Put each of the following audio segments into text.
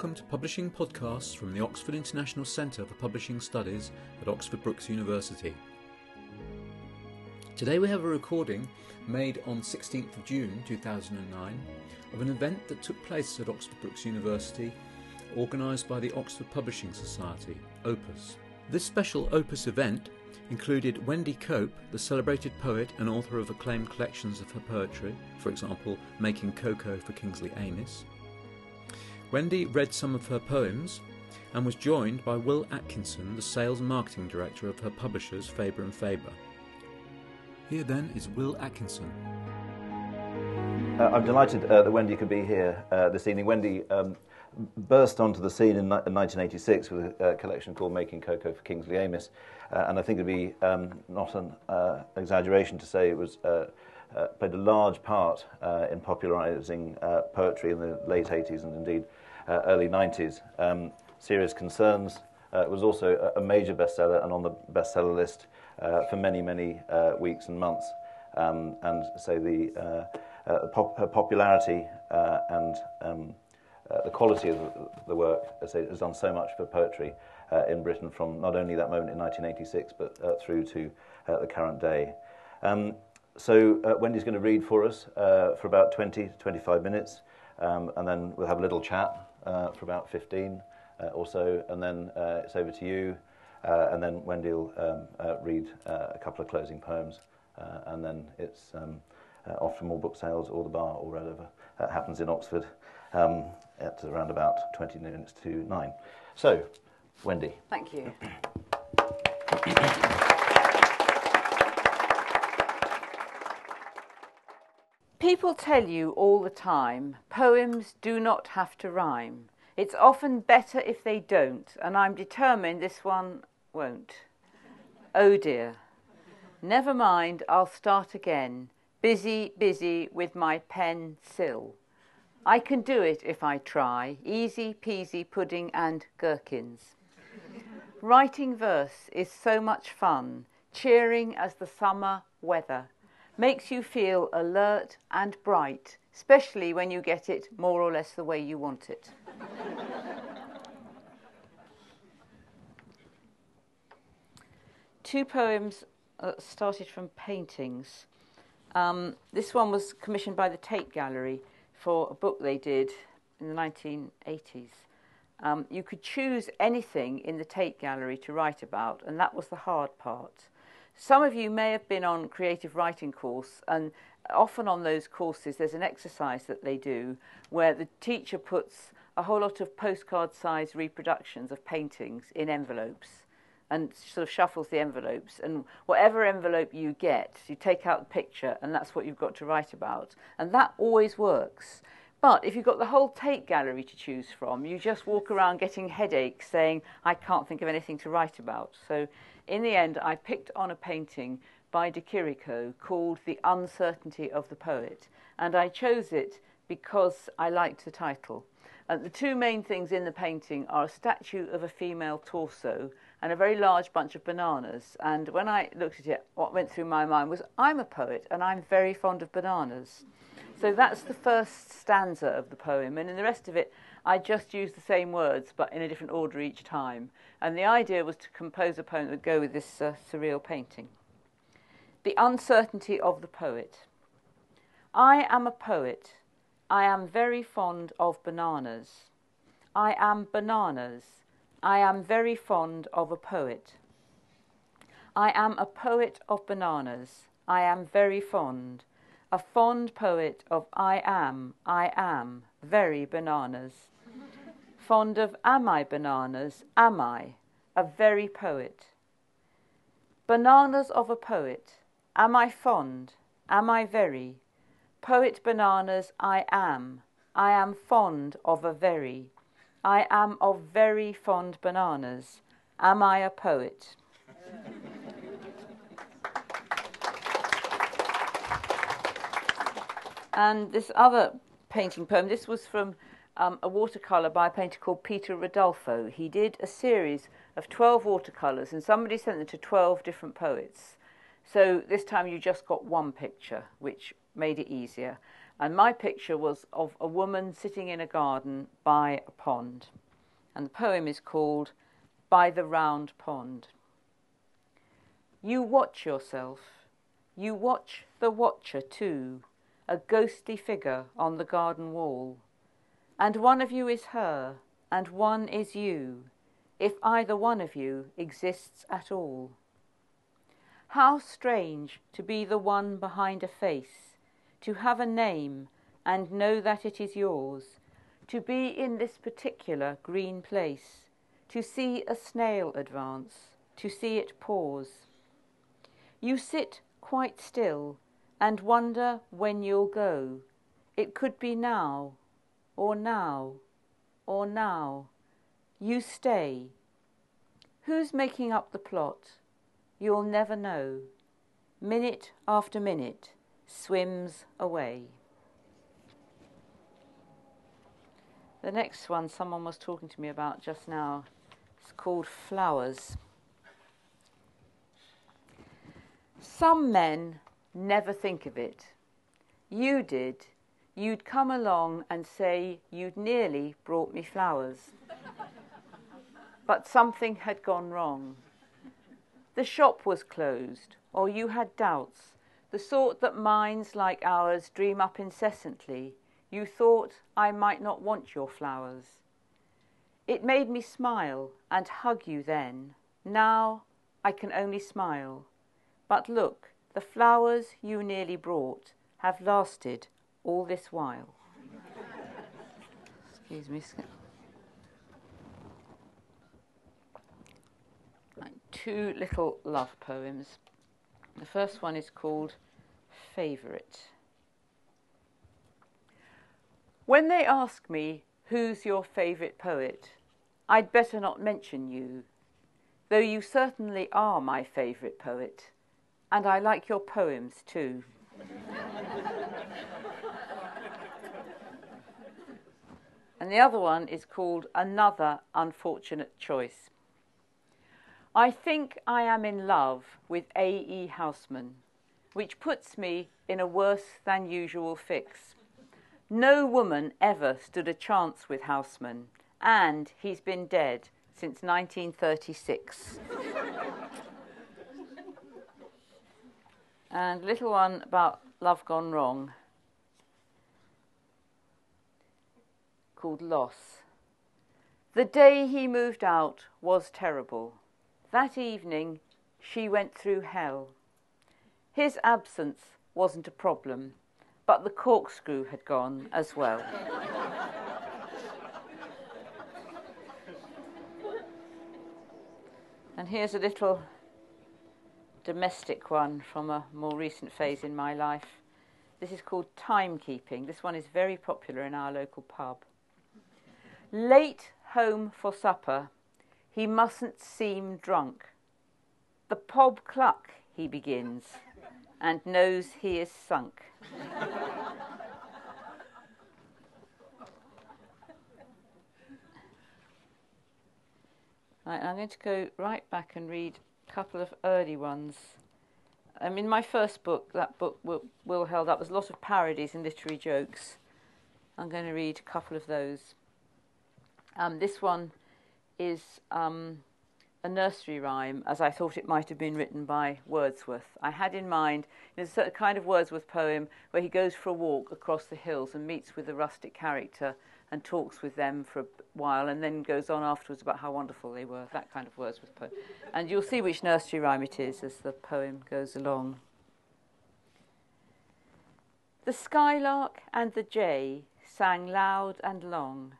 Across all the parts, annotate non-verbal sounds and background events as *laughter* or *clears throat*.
Welcome to Publishing Podcasts from the Oxford International Centre for Publishing Studies at Oxford Brookes University. Today we have a recording made on 16th of June 2009 of an event that took place at Oxford Brookes University organised by the Oxford Publishing Society, Opus. This special Opus event included Wendy Cope, the celebrated poet and author of acclaimed collections of her poetry, for example, Making Cocoa for Kingsley Amis, Wendy read some of her poems and was joined by Will Atkinson, the sales and marketing director of her publishers Faber and Faber. Here then is Will Atkinson. Uh, I'm delighted uh, that Wendy could be here uh, this evening. Wendy um, burst onto the scene in, in 1986 with a, collection called Making Cocoa for Kingsley Amis, uh, and I think it'd be um, not an uh, exaggeration to say it was uh, played a large part in popularising poetry in the late 80s and indeed uh, early 90s. Um, Serious Concerns uh, was also a, major bestseller and on the bestseller list uh, for many, many uh, weeks and months. Um, and so the uh, uh, pop her popularity uh, and um, uh, the quality of the, work as say, has done so much for poetry uh, in Britain from not only that moment in 1986 but uh, through to uh, the current day. Um, so uh, Wendy's going to read for us uh, for about 20 to 25 minutes um, and then we'll have a little chat uh, for about 15 uh, or so, and then uh, it's over to you. Uh, and then Wendy will um, uh, read uh, a couple of closing poems, uh, and then it's um, uh, off to more book sales or the bar or whatever. That happens in Oxford um, at around about 20 minutes to 9. So, Wendy. Thank you. People tell you all the time poems do not have to rhyme. It's often better if they don't, and I'm determined this one won't. Oh dear. Never mind, I'll start again. Busy, busy with my pen still. I can do it if I try. Easy peasy pudding and gherkins. Writing verse is so much fun, cheering as the summer weather makes you feel alert and bright, especially when you get it more or less the way you want it. Two poems uh, started from paintings. Um, this one was commissioned by the Tate Gallery for a book they did in the 1980s. Um, you could choose anything in the Tate Gallery to write about, and that was the hard part. Some of you may have been on creative writing course and often on those courses there's an exercise that they do where the teacher puts a whole lot of postcard size reproductions of paintings in envelopes and sort of shuffles the envelopes. And whatever envelope you get you take out the picture and that's what you've got to write about. And that always works but if you've got the whole Tate gallery to choose from, you just walk around getting headaches saying, I can't think of anything to write about. So in the end, I picked on a painting by De Chirico called The Uncertainty of the Poet, and I chose it because I liked the title. And the two main things in the painting are a statue of a female torso and a very large bunch of bananas. And when I looked at it, what went through my mind was, I'm a poet and I'm very fond of bananas. So that's the first stanza of the poem, and in the rest of it, I just used the same words but in a different order each time. And the idea was to compose a poem that would go with this uh, surreal painting. The uncertainty of the poet. I am a poet. I am very fond of bananas. I am bananas. I am very fond of a poet. I am a poet of bananas. I am very fond. A fond poet of I am, I am, very bananas fond of am I bananas? Am I a very poet? Bananas of a poet. Am I fond? Am I very? Poet bananas I am. I am fond of a very. I am of very fond bananas. Am I a poet? And this other painting poem, this was from um, a watercolour by a painter called Peter Rodolfo. He did a series of 12 watercolours, and somebody sent them to 12 different poets. So this time you just got one picture, which made it easier. And my picture was of a woman sitting in a garden by a pond. And the poem is called By the Round Pond. You watch yourself. You watch the watcher too, a ghostly figure on the garden wall. And one of you is her, and one is you, if either one of you exists at all. How strange to be the one behind a face, to have a name and know that it is yours, to be in this particular green place, to see a snail advance, to see it pause. You sit quite still and wonder when you'll go. It could be now, or now, or now. You stay. Who's making up the plot? You'll never know. Minute after minute swims away. The next one someone was talking to me about just now is called Flowers. Some men never think of it. You did. You'd come along and say you'd nearly brought me flowers. but something had gone wrong. The shop was closed, or you had doubts, the sort that minds like ours dream up incessantly. You thought I might not want your flowers. It made me smile and hug you then. Now I can only smile. But look, the flowers you nearly brought have lasted all this while. Excuse me. Two little love poems. The first one is called Favourite. When they ask me who's your favourite poet, I'd better not mention you, though you certainly are my favourite poet. And I like your poems too. and the other one is called Another Unfortunate Choice. I think I am in love with A.E. Housman, which puts me in a worse than usual fix. No woman ever stood a chance with Housman, and he's been dead since 1936. *laughs* And little one about love gone wrong called Loss. The day he moved out was terrible. That evening she went through hell. His absence wasn't a problem, but the corkscrew had gone as well. *laughs* and here's a little domestic one from a more recent phase in my life. This is called timekeeping. This one is very popular in our local pub. Late home for supper, he mustn't seem drunk. The pob cluck, he begins, and knows he is sunk. right, I'm going to go right back and read couple of early ones. Um, in my first book, that book Will, Will Held Up, there's a lot of parodies and literary jokes. I'm going to read a couple of those. Um, this one is um, a nursery rhyme, as I thought it might have been written by Wordsworth. I had in mind a kind of Wordsworth poem where he goes for a walk across the hills and meets with a rustic character and talks with them for a while and then goes on afterwards about how wonderful they were, that kind of Wordsworth poem. And you'll see which nursery rhyme it is as the poem goes along. The skylark and the jay sang loud and long.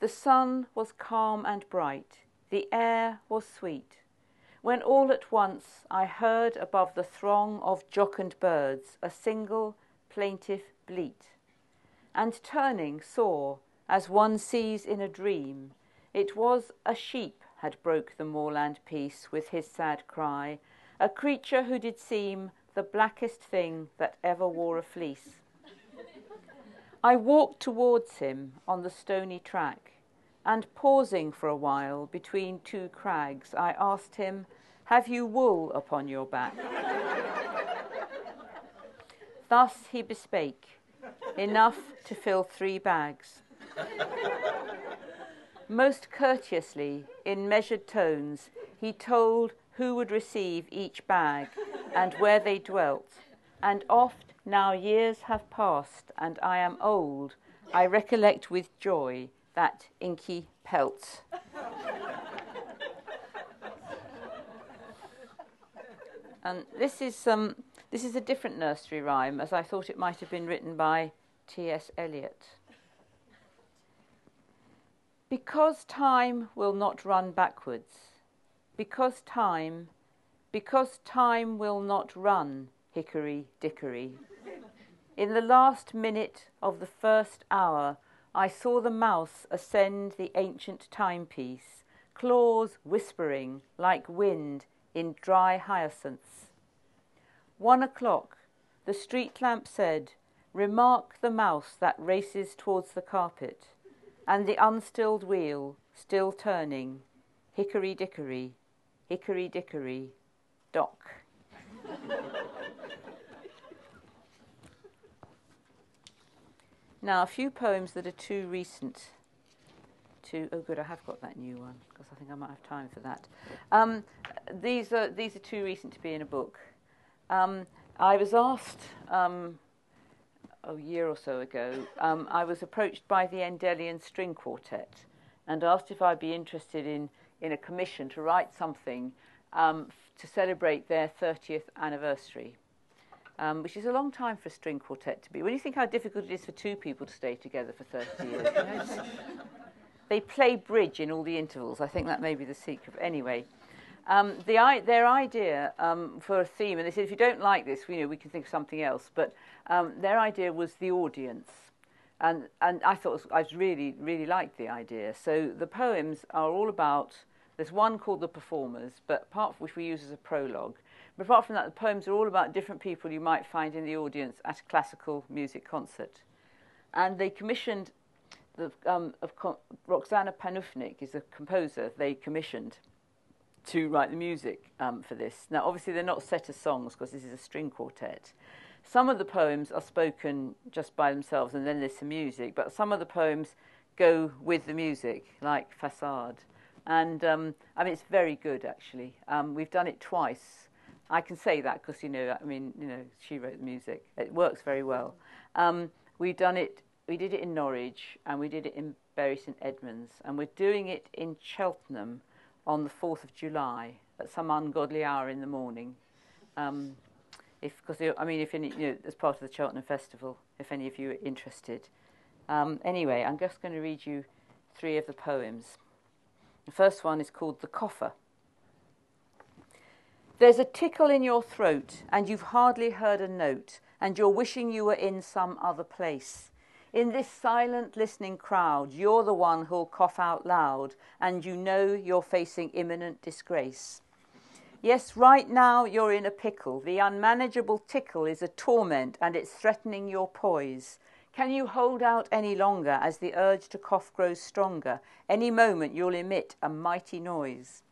The sun was calm and bright, the air was sweet, when all at once I heard above the throng of jocund birds a single plaintive bleat, and turning saw as one sees in a dream. It was a sheep had broke the moorland peace with his sad cry, a creature who did seem the blackest thing that ever wore a fleece. I walked towards him on the stony track, and pausing for a while between two crags, I asked him, Have you wool upon your back? Thus he bespake, enough to fill three bags. *laughs* Most courteously, in measured tones, he told who would receive each bag and where they dwelt. And oft, now years have passed and I am old, I recollect with joy that inky pelt. and this is um, this is a different nursery rhyme, as I thought it might have been written by T.S. Eliot. Because time will not run backwards, because time, because time will not run, hickory dickory. In the last minute of the first hour, I saw the mouse ascend the ancient timepiece, claws whispering like wind in dry hyacinths. One o'clock, the street lamp said, Remark the mouse that races towards the carpet, and the unstilled wheel still turning, hickory dickory, hickory dickory, dock. now, a few poems that are too recent to. Oh, good, I have got that new one because I think I might have time for that. Um, these are these are too recent to be in a book. Um, I was asked um, a year or so ago, um, I was approached by the Endellion String Quartet and asked if I'd be interested in, in a commission to write something um, to celebrate their 30th anniversary. Um, which is a long time for a string quartet to be. When you think how difficult it is for two people to stay together for 30 years, you know, *laughs* they play bridge in all the intervals. I think that may be the secret. Anyway, um, the, their idea um, for a theme, and they said, if you don't like this, you know, we can think of something else. But um, their idea was the audience, and and I thought I really really liked the idea. So the poems are all about. There's one called the performers, but apart from which we use as a prologue. But apart from that, the poems are all about different people you might find in the audience at a classical music concert. And they commissioned the um, of Roxana Panufnik is a composer they commissioned to write the music um, for this. Now, obviously, they're not set as songs because this is a string quartet. Some of the poems are spoken just by themselves, and then there's some music. But some of the poems go with the music, like Facade. And um, I mean, it's very good actually. Um, we've done it twice. I can say that because you know, I mean, you know, she wrote the music. It works very well. Um, we've done it. We did it in Norwich, and we did it in Bury St Edmunds, and we're doing it in Cheltenham on the 4th of July at some ungodly hour in the morning. Um, if, because I mean, if any, you know, as part of the Cheltenham Festival, if any of you are interested. Um, anyway, I'm just going to read you three of the poems. The first one is called The Coffer. There's a tickle in your throat, and you've hardly heard a note, and you're wishing you were in some other place. In this silent listening crowd, you're the one who'll cough out loud, and you know you're facing imminent disgrace. Yes, right now you're in a pickle. The unmanageable tickle is a torment and it's threatening your poise. Can you hold out any longer as the urge to cough grows stronger? Any moment you'll emit a mighty noise.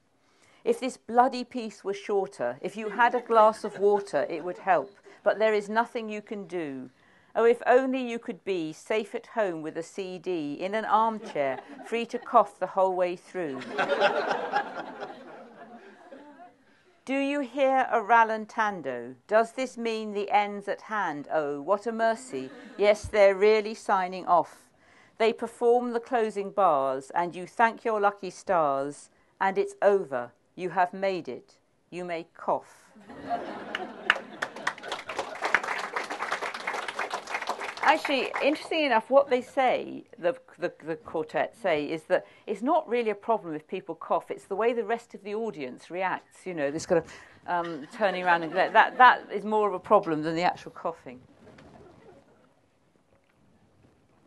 If this bloody piece were shorter, if you had a glass of water, it would help. But there is nothing you can do. Oh, if only you could be safe at home with a CD, in an armchair, free to cough the whole way through. Do you hear a rallentando? Does this mean the end's at hand? Oh, what a mercy. Yes, they're really signing off. They perform the closing bars, and you thank your lucky stars, and it's over. You have made it. You may cough. *laughs* Actually, interesting enough, what they say, the, the, the, quartet say, is that it's not really a problem if people cough. It's the way the rest of the audience reacts. You know, this kind of um, turning around and that, that that is more of a problem than the actual coughing.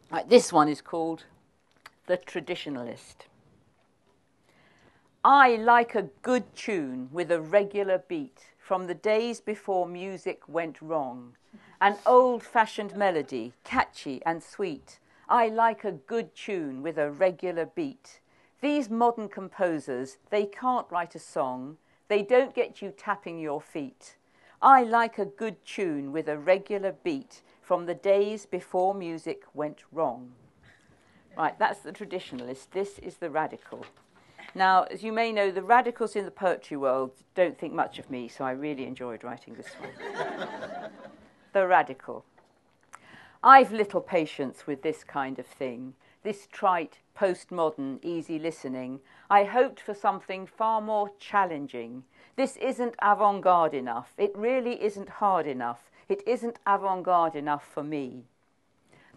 Right, this one is called the traditionalist. I like a good tune with a regular beat from the days before music went wrong an old fashioned melody, catchy and sweet. I like a good tune with a regular beat. These modern composers, they can't write a song. They don't get you tapping your feet. I like a good tune with a regular beat from the days before music went wrong. Right, that's the traditionalist. This is the radical. Now, as you may know, the radicals in the poetry world don't think much of me, so I really enjoyed writing this one. *laughs* radical. I've little patience with this kind of thing, this trite, postmodern, easy listening. I hoped for something far more challenging. This isn't avant garde enough. It really isn't hard enough. It isn't avant garde enough for me.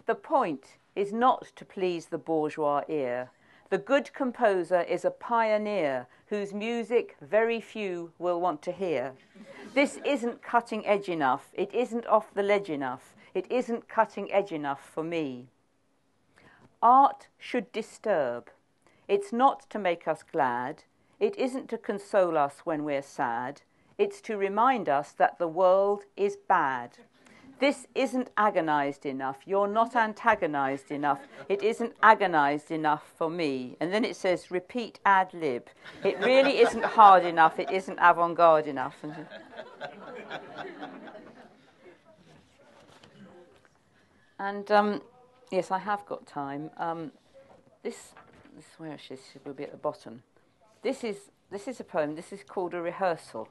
The point is not to please the bourgeois ear. The good composer is a pioneer whose music very few will want to hear. This isn't cutting edge enough. It isn't off the ledge enough. It isn't cutting edge enough for me. Art should disturb. It's not to make us glad. It isn't to console us when we're sad. It's to remind us that the world is bad. This isn't agonized enough. You're not antagonized enough. It isn't agonized enough for me. And then it says, repeat ad lib. It really isn't hard enough. It isn't avant garde enough. And um, yes, I have got time. Um, this, this where she will be at the bottom. This is this is a poem. This is called a rehearsal,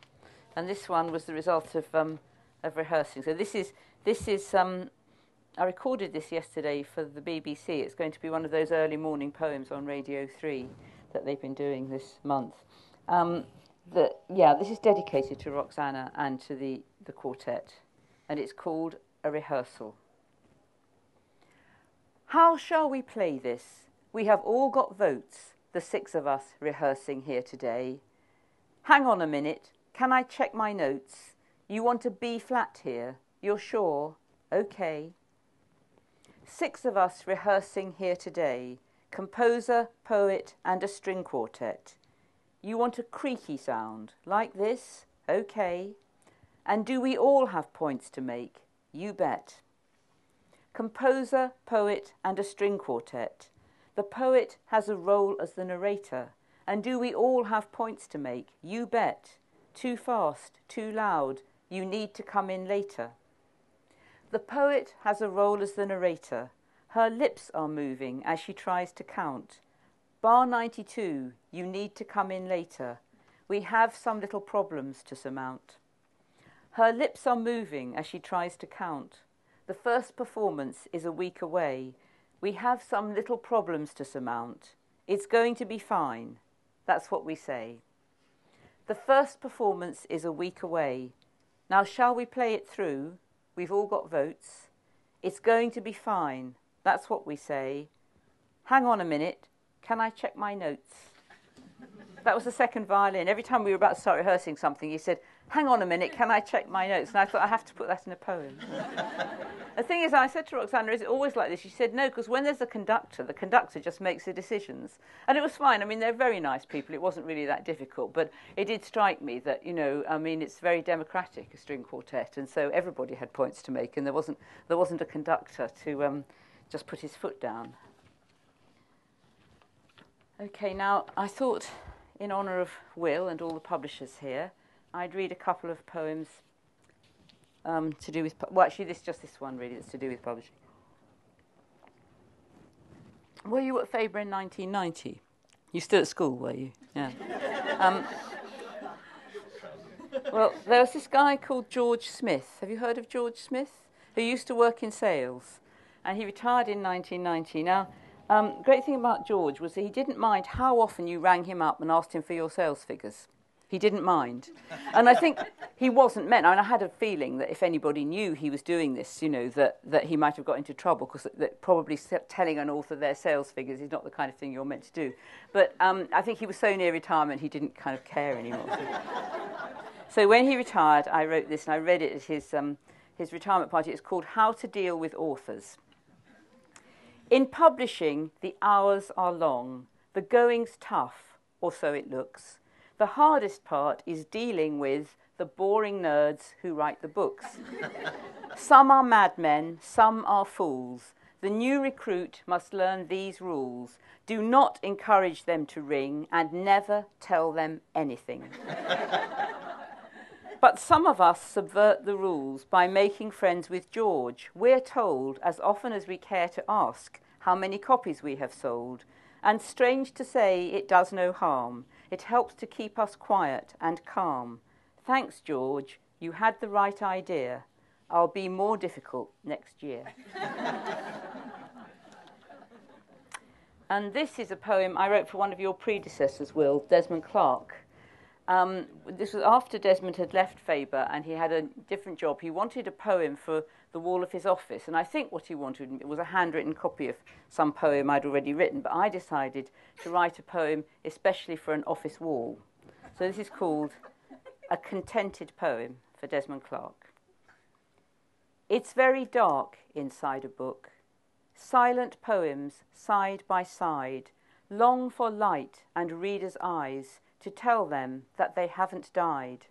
and this one was the result of um, of rehearsing. So this is this is. Um, I recorded this yesterday for the BBC. It's going to be one of those early morning poems on Radio Three that they've been doing this month. Um, the, yeah, this is dedicated to Roxana and to the, the quartet, and it's called a rehearsal. How shall we play this? We have all got votes, the six of us rehearsing here today. Hang on a minute, can I check my notes? You want a B flat here? You're sure? Okay. Six of us rehearsing here today composer, poet, and a string quartet. You want a creaky sound, like this? Okay. And do we all have points to make? You bet composer, poet, and a string quartet. The poet has a role as the narrator. And do we all have points to make? You bet. Too fast, too loud, you need to come in later. The poet has a role as the narrator. Her lips are moving as she tries to count. Bar 92, you need to come in later. We have some little problems to surmount. Her lips are moving as she tries to count. The first performance is a week away. We have some little problems to surmount. It's going to be fine. That's what we say. The first performance is a week away. Now, shall we play it through? We've all got votes. It's going to be fine. That's what we say. Hang on a minute. Can I check my notes? that was the second violin. Every time we were about to start rehearsing something, he said, hang on a minute, can I check my notes? And I thought, I have to put that in a poem. *laughs* the thing is, I said to Roxana, is it always like this? She said, no, because when there's a conductor, the conductor just makes the decisions. And it was fine. I mean, they're very nice people. It wasn't really that difficult. But it did strike me that, you know, I mean, it's very democratic, a string quartet. And so everybody had points to make, and there wasn't, there wasn't a conductor to um, just put his foot down. Okay, now I thought, in honour of Will and all the publishers here, I'd read a couple of poems um, to do with, well, actually, this just this one really that's to do with publishing. Were you at Faber in 1990? You still at school, were you? Yeah. *laughs* um, well, there was this guy called George Smith. Have you heard of George Smith? Who used to work in sales, and he retired in 1990. Now, um, great thing about George was that he didn't mind how often you rang him up and asked him for your sales figures. He didn't mind. And I think he wasn't meant. I mean, I had a feeling that if anybody knew he was doing this, you know, that, that he might have got into trouble because probably telling an author their sales figures is not the kind of thing you're meant to do. But um, I think he was so near retirement he didn't kind of care anymore. so when he retired, I wrote this and I read it at his, um, his retirement party. It's called How to Deal with Authors. In publishing, the hours are long, the going's tough, or so it looks. The hardest part is dealing with the boring nerds who write the books. *laughs* some are madmen, some are fools. The new recruit must learn these rules. Do not encourage them to ring and never tell them anything. *laughs* But some of us subvert the rules by making friends with George. We're told, as often as we care to ask, how many copies we have sold. And strange to say, it does no harm. It helps to keep us quiet and calm. Thanks, George. You had the right idea. I'll be more difficult next year. *laughs* and this is a poem I wrote for one of your predecessors, Will, Desmond Clarke. Um, this was after Desmond had left Faber and he had a different job. He wanted a poem for the wall of his office, and I think what he wanted was a handwritten copy of some poem I'd already written, but I decided to write a poem especially for an office wall. So this is called A Contented Poem for Desmond Clarke. It's very dark inside a book. Silent poems side by side long for light and readers' eyes to tell them that they haven't died.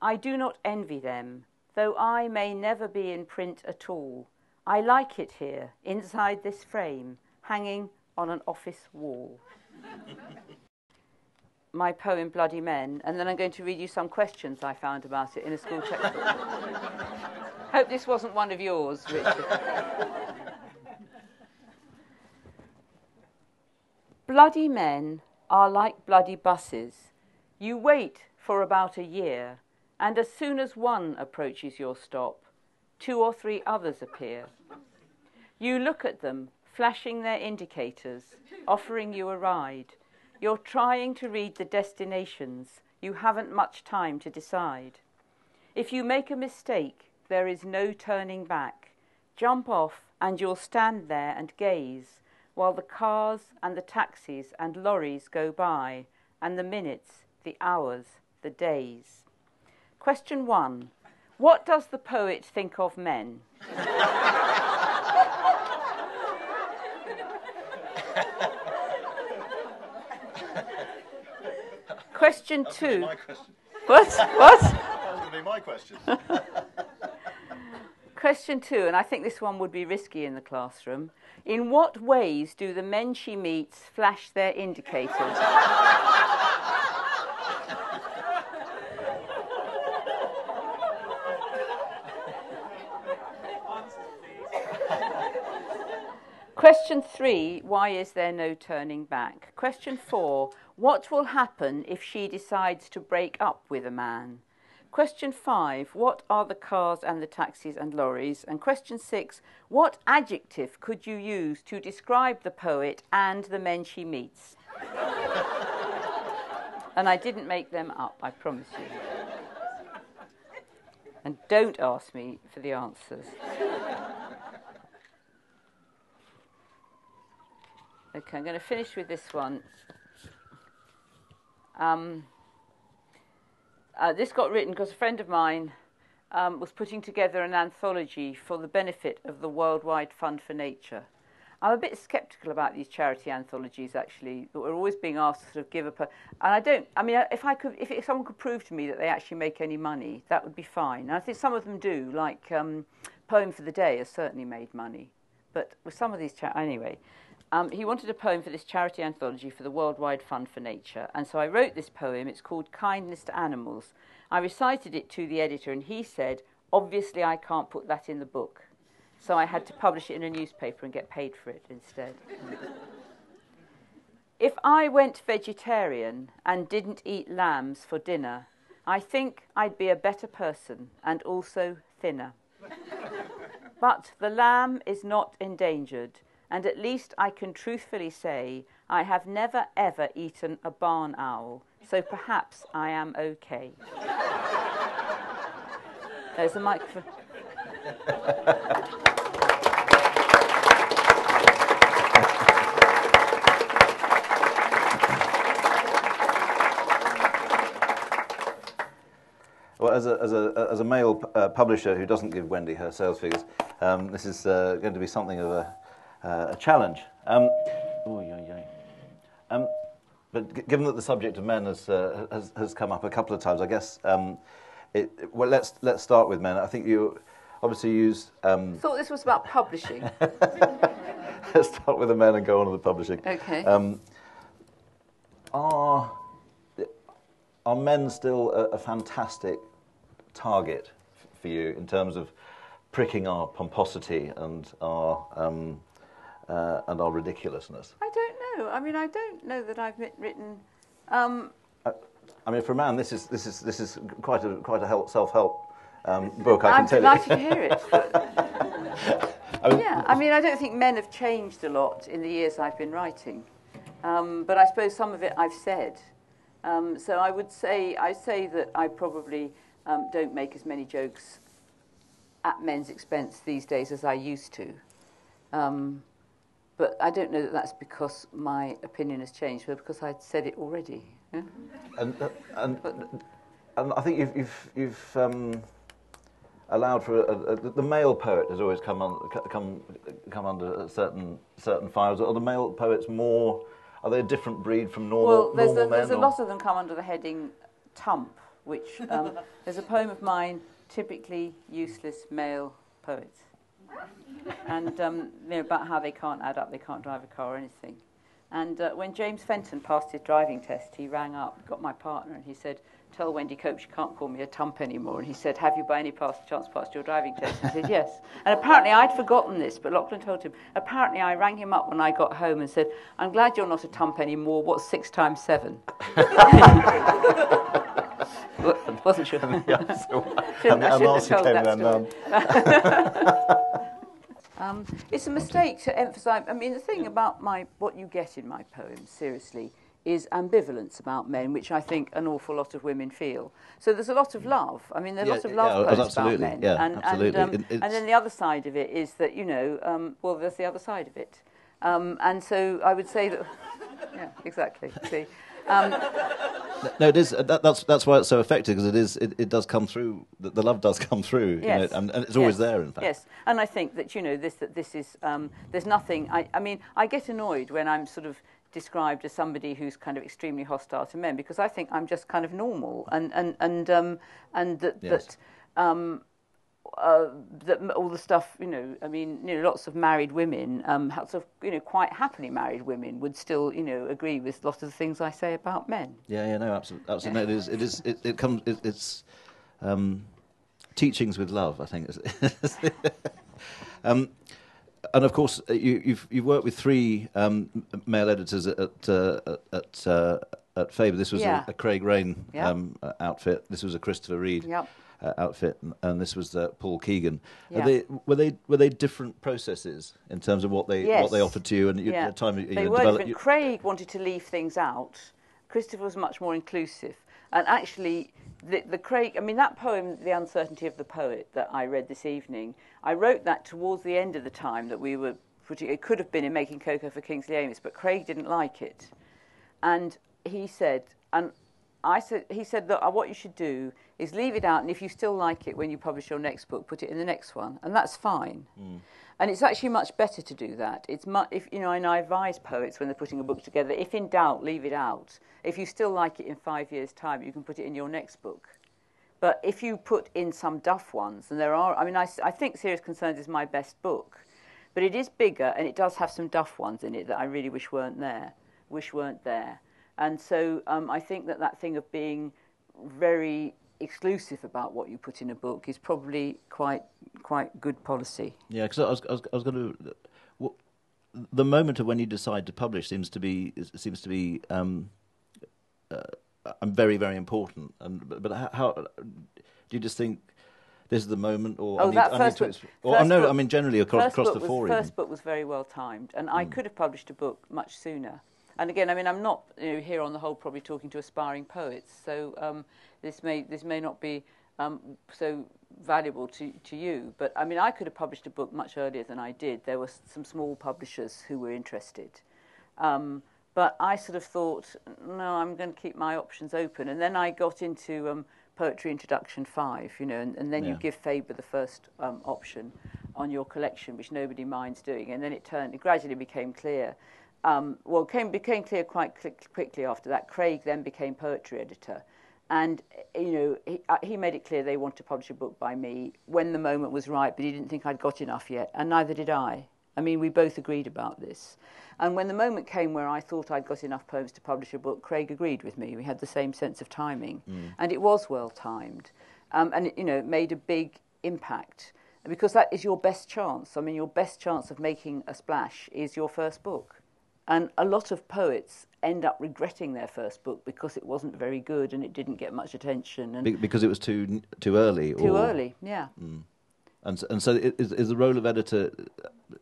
I do not envy them, though I may never be in print at all. I like it here, inside this frame, hanging on an office wall. *laughs* My poem, Bloody Men, and then I'm going to read you some questions I found about it in a school textbook. *laughs* Hope this wasn't one of yours, Richard. *laughs* Bloody men are like bloody buses. You wait for about a year, and as soon as one approaches your stop, two or three others appear. You look at them, flashing their indicators, offering you a ride. You're trying to read the destinations. You haven't much time to decide. If you make a mistake, there is no turning back. Jump off, and you'll stand there and gaze while the cars and the taxis and lorries go by, and the minutes, the hours, the days. Question one What does the poet think of men? question two. Question. What? What? That was going to be my question. *laughs* Question two, and I think this one would be risky in the classroom. In what ways do the men she meets flash their indicators? Question three, why is there no turning back? Question four, what will happen if she decides to break up with a man? Question five, what are the cars and the taxis and lorries? And question six, what adjective could you use to describe the poet and the men she meets? *laughs* and I didn't make them up, I promise you. And don't ask me for the answers. Okay, I'm going to finish with this one. Um, uh, this got written because a friend of mine um, was putting together an anthology for the benefit of the Worldwide Fund for Nature. I'm a bit sceptical about these charity anthologies, actually. We're always being asked to sort of give up, a, and I don't. I mean, if I could, if, if, someone could prove to me that they actually make any money, that would be fine. And I think some of them do, like um, Poem for the Day has certainly made money, but with some of these, cha- anyway. Um, he wanted a poem for this charity anthology for the Worldwide Fund for Nature, and so I wrote this poem. It's called Kindness to Animals. I recited it to the editor, and he said, Obviously, I can't put that in the book. So I had to publish it in a newspaper and get paid for it instead. if I went vegetarian and didn't eat lambs for dinner, I think I'd be a better person and also thinner. but the lamb is not endangered and at least I can truthfully say I have never ever eaten a barn owl, so perhaps I am okay. There's a microphone. Well, as a, as a, as a male uh, publisher who doesn't give Wendy her sales figures, um, this is uh, going to be something of a, uh, a challenge. Um. Um, but g- given that the subject of men has, uh, has, has come up a couple of times, I guess um, it, well, let's, let's start with men. I think you obviously use. Um, Thought this was about publishing. *laughs* let's start with the men and go on to the publishing. Okay. Um, are, are men still a, a fantastic target f- for you in terms of pricking our pomposity and our um, uh, and our ridiculousness? I don't know. I mean, I don't know that I've written. Um, I mean, for a man, this is this is this is quite a quite a help, self-help um, book. I can I'm tell delighted you. to hear it. But, I *laughs* mean, *laughs* yeah, I mean, I don't think men have changed a lot in the years I've been writing, um, but I suppose some of it I've said. Um, so I would say I say that I probably um, don't make as many jokes at men's expense these days as I used to. But I don't know that that's because my opinion has changed, but because I'd said it already. yeah? and, and, and I think you've, you've, you've um, allowed for a, a, the male poet has always come, on, come, come under certain, certain fires. Are the male poets more, are they a different breed from normal, Well, there's, normal a, there's men? a lot of them come under the heading Tump, which um, *laughs* there's a poem of mine, typically useless male poets, and um, you know, about how they can't add up, they can't drive a car or anything. And uh, when James Fenton passed his driving test, he rang up, got my partner, and he said, "Tell Wendy Cope she can't call me a Tump anymore." And he said, "Have you by any pass, chance passed your driving test?" He said, "Yes." And apparently I'd forgotten this, but Lachlan told him. Apparently I rang him up when I got home and said, "I'm glad you're not a Tump anymore. What's six times seven?" Wa- *laughs* Wasn't sure. *laughs* yeah, so, Shouldn't- and, and shouldn't Archie have told came then, story. *laughs* um, it's a mistake to emphasise. I mean, the thing about my what you get in my poems, seriously, is ambivalence about men, which I think an awful lot of women feel. So there's a lot of love. I mean, there's Yeah, lot of love oh, poems about men, yeah, and absolutely. and, um, It- and then the other side of it is that you know, um, well, there's the other side of it, um, and so I would say that, *laughs* yeah, exactly. See. Um, no, it is. uh, That, that's that's why it's so effective because it is. It, it does come through. The, the love does come through. Yes. Know, and, and it's always Yes. there. In fact. Yes, and I think that you know this that this is um, there's nothing. I, I mean, I get annoyed when I'm sort of described as somebody who's kind of extremely hostile to men because I think I'm just kind of normal and and and um, and that Yes. that. Um, uh, that all the stuff, you know, I mean, you know, lots of married women, um, lots of, you know, quite happily married women would still, you know, agree with lots of the things I say about men. Yeah, yeah, no, absolutely, absolutely. No, it is. It is. It, it comes. It, it's um, teachings with love. I think. *laughs* um, and of course, uh, you, you've you've worked with three um, male editors at at uh, at, uh, at Faber. This was Yeah. a, a Craig Raine Yeah. um, outfit. This was a Christopher Reid Yep. Uh, outfit, and, and this was uh, Paul Keegan. Are Yeah. they, were they were they different processes in terms of what they what they offered to you and you, Yeah. the time you, they were developed? different. you- Craig wanted to leave things out. Christopher was much more inclusive. And actually, the, the Craig, I mean, that poem, The Uncertainty of the Poet, that I read this evening, I wrote that towards the end of the time that we were putting, it could have been in Making Cocoa for Kingsley Amis, but Craig didn't like it. And he said, and I said, he said that what you should do is leave it out, and if you still like it when you publish your next book, put it in the next one, and that's fine. And it's actually much better to do that. It's mu- if you know, and I advise poets when they're putting a book together, if in doubt, leave it out. If you still like it in five years' time, you can put it in your next book. But if you put in some duff ones, and there are, I mean, I, I think Serious Concerns is my best book, but it is bigger and it does have some duff ones in it that I really wish weren't there, wish weren't there. And so um, I think that that thing of being very exclusive about what you put in a book is probably quite quite good policy. Yeah, because I was, I was, I was going to. Well, the moment of when you decide to publish seems to be seems to be um, uh, um, very very important. And but, how, how do you just think this is the moment, or Oh, I need, that I first need book- to? Exp- or, first no, book- I mean generally across across the four. First book was very well timed, and I could have published a book much sooner. And again, I mean, I'm not you know, here on the whole probably talking to aspiring poets, so um, this may this may not be um, so valuable to, to you. But I mean, I could have published a book much earlier than I did. There were some small publishers who were interested. Um, but I sort of thought, no, I'm going to keep my options open. And then I got into um, Poetry Introduction 5, you know, and, and then you give Faber the first um, option on your collection, which nobody minds doing. And then it turned, it gradually became clear. Um, well, it came, became clear quite quick, quickly after that. Craig then became poetry editor. And, eh, you know, he, uh, he made it clear they wanted to publish a book by me when the moment was right, but he didn't think I'd got enough yet, and neither did I. I mean, we both agreed about this. And when the moment came where I thought I'd got enough poems to publish a book, Craig agreed with me. We had the same sense of timing. And it was well timed. um, and it, you know, it made a big impact because that is your best chance. I mean, your best chance of making a splash is your first book. And a lot of poets end up regretting their first book because it wasn't very good and it didn't get much attention. And Be- because it was too too early. too or, early, yeah. And so, and so is, is the role of editor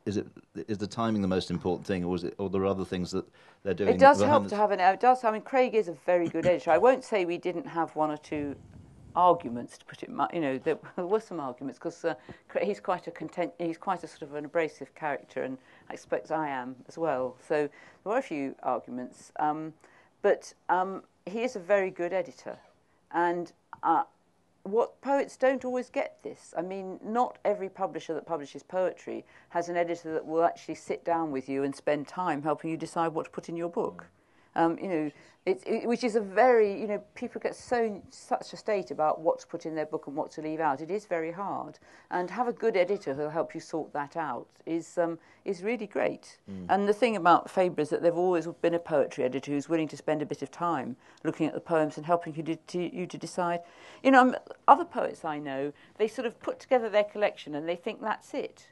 is it is the timing the most important thing, or is it or there are other things that they're doing? It does help to have an. It does. I mean, Craig is a very good editor. I won't say we didn't have one or two arguments, to put it. You know, there *laughs* were some arguments because uh, he's quite a content. He's quite a sort of an abrasive character, and I expect I am as well. So there were a few arguments, um, but um, he is a very good editor, and. Uh, what poets don't always get this. I mean, not every publisher that publishes poetry has an editor that will actually sit down with you and spend time helping you decide what to put in your book. Um, you know, it, it, which is a very, you know, people get so such a state about what to put in their book and what to leave out. It is very hard, and have a good editor who'll help you sort that out is um, is really great. And the thing about Faber is that they've always been a poetry editor who's willing to spend a bit of time looking at the poems and helping you to, to you to decide. You know, um, other poets I know, they sort of put together their collection and they think that's it.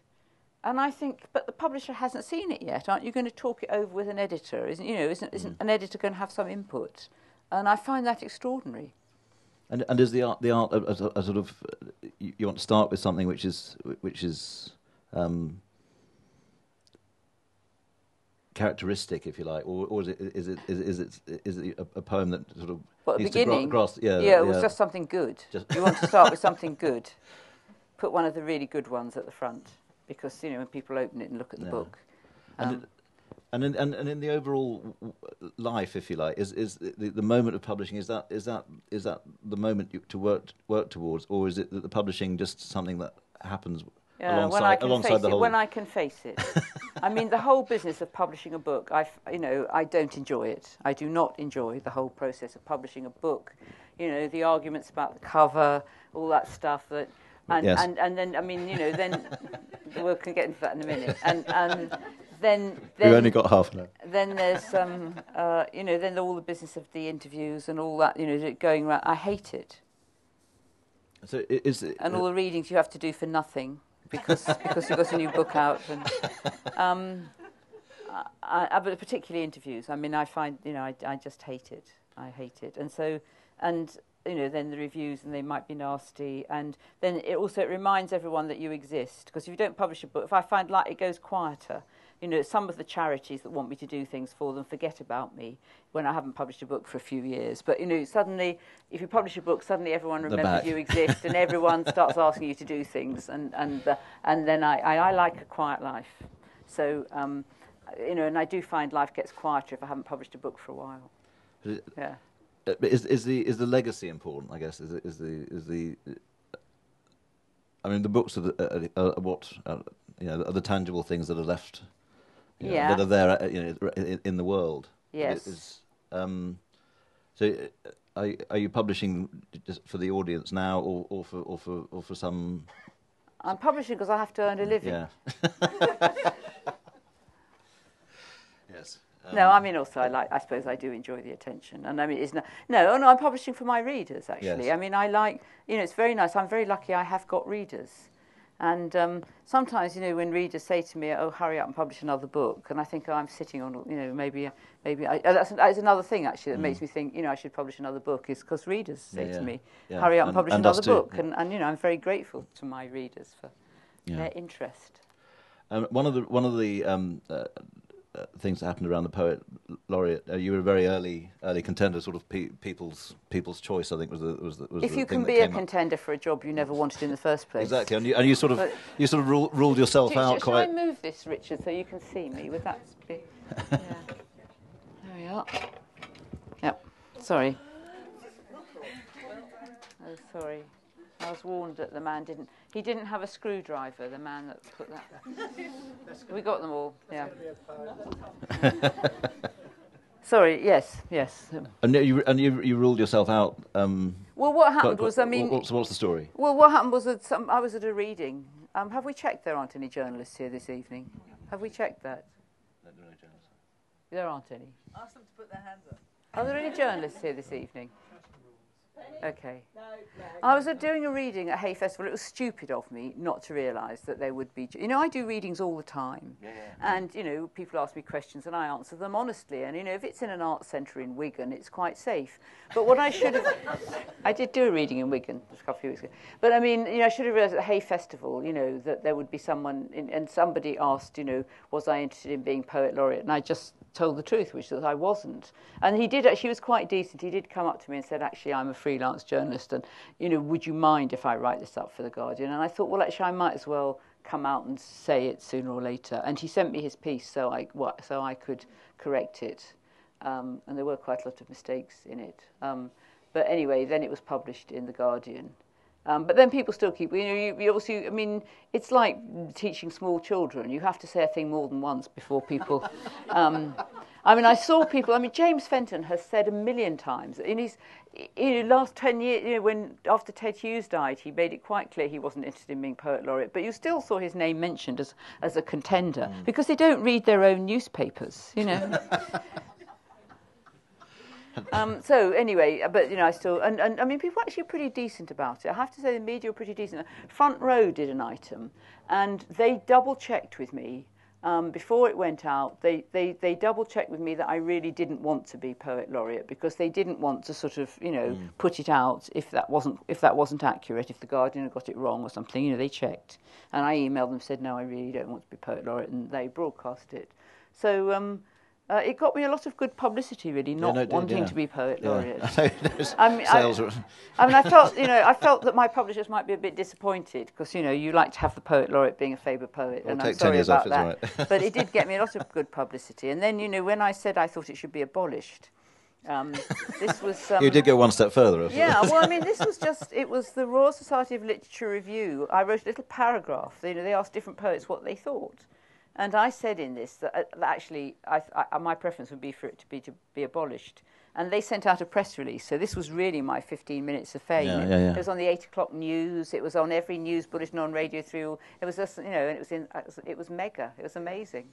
And I think, but the publisher hasn't seen it yet. Aren't you going to talk it over with an editor? Isn't you know? Isn't, isn't an editor going to have some input? And I find that extraordinary. And and is the art the art a, a, a sort of you, you want to start with something which is which is um, characteristic, if you like, or, or is it is it is it is it, is it a, a poem that sort of But at the to gra- beginning, grasp? Yeah, yeah, it was just something good. Just- you want to start with something good. Put one of the really good ones at the front because you know when people open it and look at the Yeah. book. And, Um, it- and in, and, and in the overall life, if you like, is is the, the moment of publishing is that is that is that the moment you, to work work towards, or is it that the publishing just something that happens Yeah, alongside when I can alongside face the it, when I can face it. *laughs* I mean, the whole business of publishing a book, I, you know, I don't enjoy it. I do not enjoy the whole process of publishing a book. You know, the arguments about the cover, all that stuff that, and Yes. and, and then I mean, you know, then *laughs* we can get into that in a minute, and and then then We've only got half an hour. then there's um, uh, you know, then all the business of the interviews and all that, you know, going around. I hate it. So is it, and all the readings you have to do for nothing because *laughs* because you've got a new book out and um, I, I, but particularly interviews. I mean, I find you know I, I just hate it. I hate it, and so and you know then the reviews and they might be nasty, and then it also it reminds everyone that you exist because if you don't publish a book, if I find like it goes quieter. You know, some of the charities that want me to do things for them forget about me when I haven't published a book for a few years. But you know, suddenly, if you publish a book, suddenly everyone remembers you exist, and everyone *laughs* starts asking you to do things, and and uh, and then I, I, I like a quiet life. So um, you know, and I do find life gets quieter if I haven't published a book for a while. Yeah. Is is the is the legacy important? I guess is is the is the. I mean, the books are, the, are, are what uh, you know are the tangible things that are left. you know, Yeah. that are there, uh, you know, in, in the world. Yes. is, um, so, uh, are, are you publishing just for the audience now, or, or for or for or for some? I'm publishing because I have to earn a living. Yeah. *laughs* Um, No, I mean also I like. I suppose I do enjoy the attention, and I mean it's no, no, no. I'm publishing for my readers actually. Yes. I mean I like. You know, it's very nice. I'm very lucky. I have got readers, and um, sometimes you know when readers say to me, "Oh, hurry up and publish another book," and I think oh, I'm sitting on. You know, maybe maybe I, that's, that's another thing actually that makes me think. You know, I should publish another book is because readers say Mm. Yeah, to yeah. me, Yeah. "Hurry up and, And- publish and another book," and, and you know I'm very grateful to my readers for their interest. Um, one of the one of the um, uh, uh, things that happened around the poet laureate, uh, you were a very early early contender, sort of pe- people's people's choice. I think was the was the, was If the you thing can be a came up. contender for a job you never wanted in the first place. Exactly, and you, and you sort of But- you sort of rule, ruled yourself Do- out shall quite. I move this, Richard, so you can see me? Would that be? *laughs* Yeah. There we are. Yep. Sorry. Oh, sorry. I was warned that the man didn't. He didn't have a screwdriver. The man that put that. we got them all. Yeah. *laughs* sorry. Yes. Yes. And you and you, you ruled yourself out. Um, Well, what quite- happened was, I mean, what's, what's the story? Well, what happened was that some, I was at a reading. Um, have we checked there aren't any journalists here this evening? Have we checked that? There aren't any. Ask them to put their hands up. Are there any journalists here this evening? Okay. I was uh, doing a reading at Hay Festival. It was stupid of me not to realise that there would be. You know, I do readings all the time. Yeah, And, you know, people ask me questions and I answer them honestly. And, you know, if it's in an art centre in Wigan, it's quite safe. But what I should have. *laughs* I did do a reading in Wigan just a couple of weeks ago. But, I mean, you know, I should have realised at Hay Festival, you know, that there would be someone. In, and somebody asked, you know, was I interested in being Poet Laureate? And I just told the truth, which was I wasn't. And he did actually, he was quite decent. He did come up to me and said, actually, I'm a freelance journalist, and you know, would you mind if I write this up for the Guardian? And I thought, well, actually, I might as well come out and say it sooner or later. And he sent me his piece, so I what, so I could correct it. Um, and there were quite a lot of mistakes in it. Um, but anyway, then it was published in the Guardian. Um, but then people still keep, you know, you, you also, I mean, it's like teaching small children. You have to say a thing more than once before people. *laughs* Um, I mean, I saw people, I mean, James Fenton has said a million times in his in the last 10 years, you know, when after Ted Hughes died, he made it quite clear he wasn't interested in being Poet Laureate, but you still saw his name mentioned as, as a contender mm. because they don't read their own newspapers, you know. *laughs* Um, so anyway, but you know, I still and, and I mean, people are actually pretty decent about it. I have to say, the media are pretty decent. Front Row did an item, and they double checked with me um, before it went out. They they they double checked with me that I really didn't want to be poet laureate because they didn't want to sort of you know mm. put it out if that wasn't if that wasn't accurate, if the Guardian had got it wrong or something. You know, they checked, and I emailed them said no, I really don't want to be poet laureate, and they broadcast it. So. Um, uh, it got me a lot of good publicity, really, not yeah, no, wanting yeah. to be poet yeah. laureate. *laughs* I mean, I, I, mean, I felt, you know, I felt that my publishers might be a bit disappointed because, you know, you like to have the poet laureate being a favoured poet, well, and I'm sorry about that. Right. but it *laughs* did get me a lot of good publicity. And then, you know, when I said I thought it should be abolished, um, this was. *laughs* Um, you did go one step further. Yeah, well, I mean, this was just. It was the Royal Society of Literature review. I wrote a little paragraph. You know, they asked different poets what they thought. And I said in this that, uh, actually I, I, my preference would be for it to be to be abolished. And they sent out a press release. So this was really my 15 minutes of fame. Yeah, yeah, yeah. It was on the 8 o'clock news. It was on every news bulletin on Radio 3. It was just, you know, and it was, in, it was mega. It was amazing.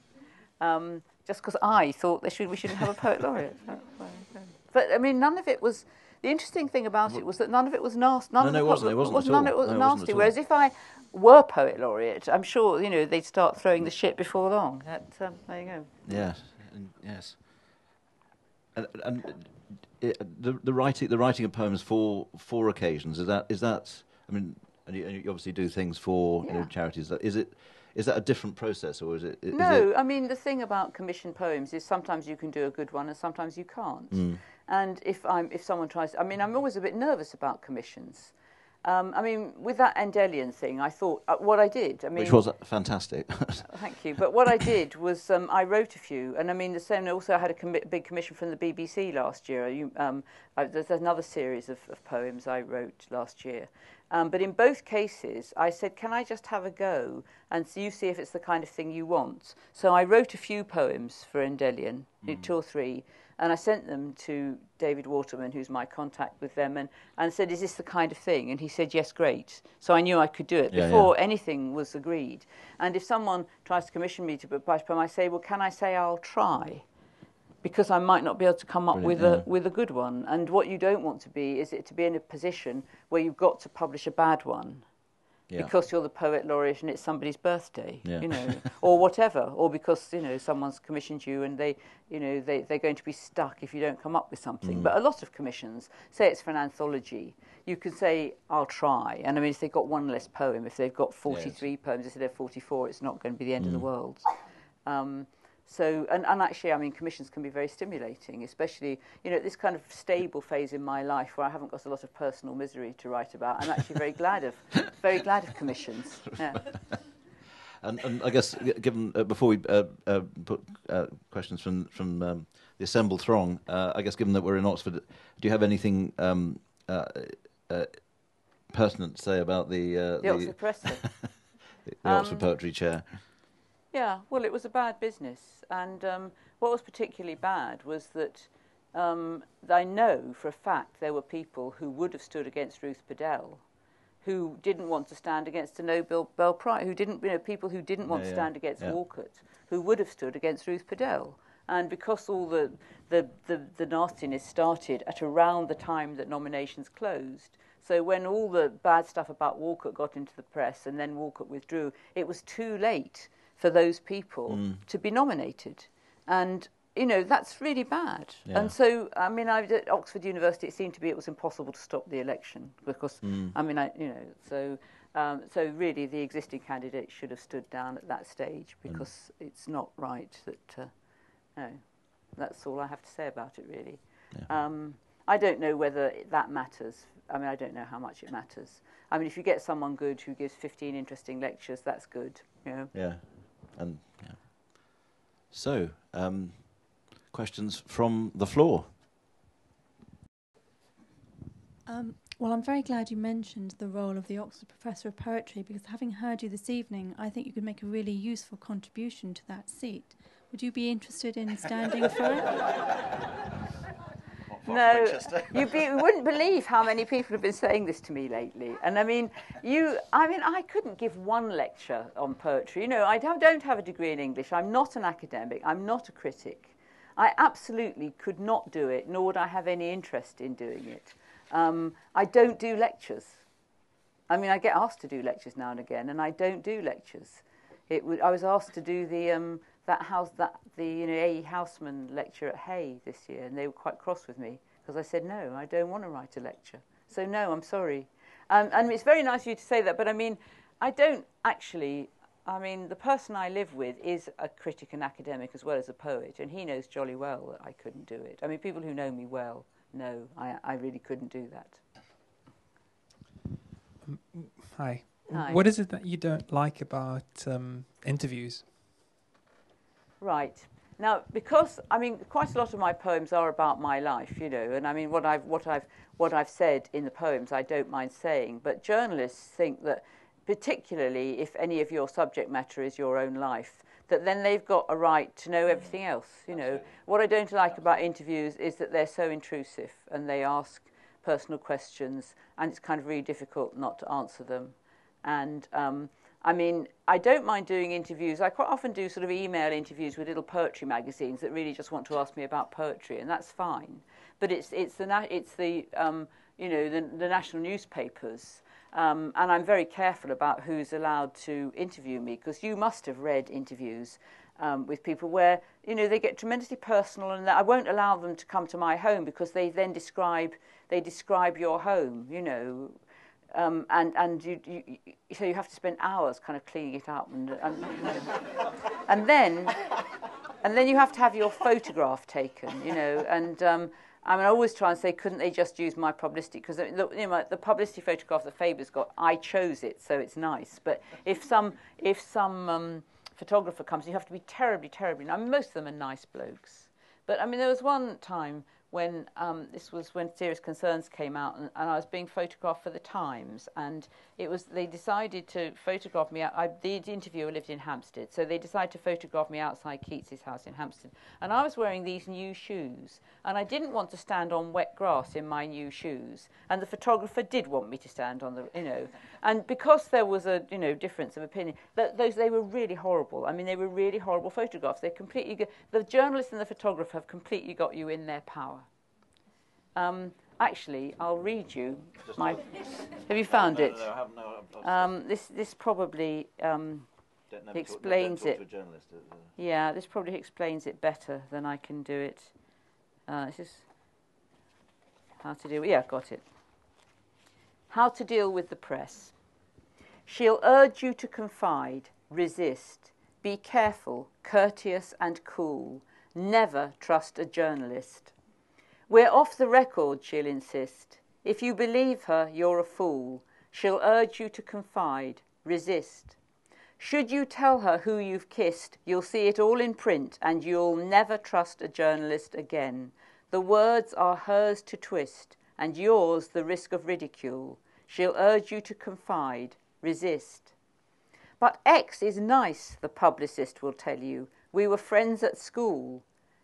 Um, just because I thought they should, we shouldn't have a poet laureate. *laughs* but, I mean, none of it was the interesting thing about it was that none of it was nasty. None no, of no, it wasn't. It wasn't was, at none of it was no, nasty. Whereas if I were poet laureate, I'm sure you know they'd start throwing the shit before long. That, um, there you go. Yes, and, yes. And, and it, the, the writing, the writing of poems for for occasions is that is that. I mean, and you, and you obviously do things for yeah. you know, charities. Is it is that a different process, or is it? Is no, it I mean the thing about commissioned poems is sometimes you can do a good one and sometimes you can't. Mm. And if I'm if someone tries, I mean, I'm always a bit nervous about commissions. Um, I mean, with that Endellion thing, I thought uh, what I did. I mean, which was fantastic. *laughs* thank you. But what I did was um, I wrote a few, and I mean the same. Also, I had a big commission from the BBC last year. You, um, I, there's another series of, of, poems I wrote last year. Um, but in both cases, I said, "Can I just have a go and so you see if it's the kind of thing you want?" So I wrote a few poems for Endellion, mm. two or three and I sent them to David Waterman, who's my contact with them, and, and said, Is this the kind of thing? And he said, Yes, great. So I knew I could do it yeah, before yeah. anything was agreed. And if someone tries to commission me to publish a poem, I say, Well, can I say I'll try? Because I might not be able to come up Brilliant, with, yeah. a, with a good one. And what you don't want to be is it to be in a position where you've got to publish a bad one yeah. because you're the poet laureate and it's somebody's birthday, yeah. you know, *laughs* or whatever, or because you know someone's commissioned you and they, you know, they they're going to be stuck if you don't come up with something. Mm. But a lot of commissions, say it's for an anthology, you can say I'll try, and I mean if they've got one less poem, if they've got 43 yes. poems instead of 44, it's not going to be the end mm. of the mm. world. Um, so, and, and actually, I mean, commissions can be very stimulating, especially, you know, this kind of stable phase in my life where I haven't got a lot of personal misery to write about. I'm actually very glad of, very glad of commissions. *laughs* Yeah. And, and, I guess, given uh, before we uh, uh, put uh, questions from from um, the assembled throng, uh, I guess given that we're in Oxford, do you have anything um, uh, pertinent to say about the the, the Oxford Press? *laughs* the, the um, Oxford Poetry Chair? Yeah, well, it was a bad business. And um, what was particularly bad was that um, I know for a fact there were people who would have stood against Ruth Padel who didn't want to stand against a Nobel Prize, who didn't, you know, people who didn't want yeah, to stand against yeah. Walcott, who would have stood against Ruth Padel. And because all the, the, the, the nastiness started at around the time that nominations closed, so when all the bad stuff about Walcott got into the press and then Walcott withdrew, it was too late for those people mm. to be nominated. And you know that's really bad. Yeah. And so, I mean, I, at Oxford University, it seemed to be it was impossible to stop the election because, mm. I mean, I, you know, so um, so really the existing candidate should have stood down at that stage because mm. it's not right that. Uh, no, that's all I have to say about it, really. Yeah. Um, I don't know whether that matters. I mean, I don't know how much it matters. I mean, if you get someone good who gives 15 interesting lectures, that's good. You know? Yeah, and yeah. So, um, questions from the floor. Um, well, I'm very glad you mentioned the role of the Oxford Professor of Poetry because having heard you this evening, I think you could make a really useful contribution to that seat. Would you be interested in standing for it? *laughs* no, *laughs* you, be, you wouldn't believe how many people have been saying this to me lately. And I mean, you, I mean, I couldn't give one lecture on poetry. You know, I don't, don't have a degree in English. I'm not an academic. I'm not a critic. I absolutely could not do it, nor would I have any interest in doing it. Um, I don't do lectures. I mean, I get asked to do lectures now and again, and I don't do lectures. It would, I was asked to do the um, that house that the you know A. E. Housman lecture at Hay this year, and they were quite cross with me because I said no, I don't want to write a lecture. So no, I'm sorry. Um, and it's very nice of you to say that, but I mean, I don't actually. I mean, the person I live with is a critic and academic as well as a poet, and he knows jolly well that I couldn't do it. I mean, people who know me well know I, I really couldn't do that. Um, hi. Hi. What is it that you don't like about um, interviews? Right. Now, because I mean, quite a lot of my poems are about my life, you know, and I mean, what I've what I've what I've said in the poems, I don't mind saying. But journalists think that, particularly if any of your subject matter is your own life, that then they've got a right to know everything else. You know, what I don't like about interviews is that they're so intrusive and they ask personal questions, and it's kind of really difficult not to answer them. And um, I mean, I don't mind doing interviews. I quite often do sort of email interviews with little poetry magazines that really just want to ask me about poetry, and that's fine. But it's it's the it's the um, you know the, the national newspapers, um, and I'm very careful about who's allowed to interview me because you must have read interviews um, with people where you know they get tremendously personal, and I won't allow them to come to my home because they then describe they describe your home, you know um, and and you, you, so you have to spend hours kind of cleaning it up, and and, *laughs* and then and then you have to have your photograph taken, you know, and. Um, I mean, I always try and say, couldn't they just use my publicity? Because you know, the publicity photograph that Faber's got, I chose it, so it's nice. But if some if some um, photographer comes, you have to be terribly, terribly. I mean, most of them are nice blokes. But I mean, there was one time when um, this was when Serious Concerns came out, and, and, I was being photographed for the Times, and it was they decided to photograph me. I, the interviewer lived in Hampstead, so they decided to photograph me outside Keats's house in Hampstead, and I was wearing these new shoes, and I didn't want to stand on wet grass in my new shoes, and the photographer did want me to stand on the, you know, and because there was a you know difference of opinion, that those they were really horrible. I mean, they were really horrible photographs. They completely the journalist and the photographer have completely got you in their power. Um, actually, I'll read you my. *laughs* have you found no, it? No, no, I haven't. No, um, this this probably um, explains talk, it. Yeah, this probably explains it better than I can do it. Uh, this is how to deal. Yeah, got it. How to deal with the press. She'll urge you to confide, resist, be careful, courteous, and cool. Never trust a journalist. We're off the record, she'll insist. If you believe her, you're a fool. She'll urge you to confide, resist. Should you tell her who you've kissed, you'll see it all in print and you'll never trust a journalist again. The words are hers to twist and yours the risk of ridicule. She'll urge you to confide, resist. But X is nice, the publicist will tell you. We were friends at school.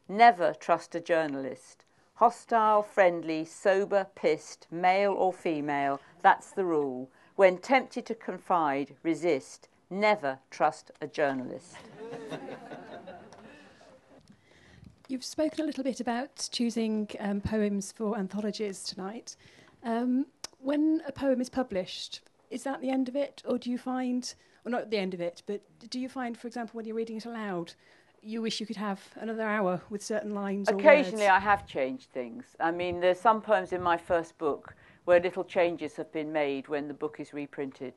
Never trust a journalist. Hostile, friendly, sober, pissed, male or female, that's the rule. When tempted to confide, resist. Never trust a journalist. *laughs* you've spoken a little bit about choosing um, poems for anthologies tonight. Um, when a poem is published, is that the end of it, or do you find, or not the end of it, but do you find, for example, when you're reading it aloud, you wish you could have another hour with certain lines? Occasionally, I have changed things. I mean, there's some poems in my first book where little changes have been made when the book is reprinted.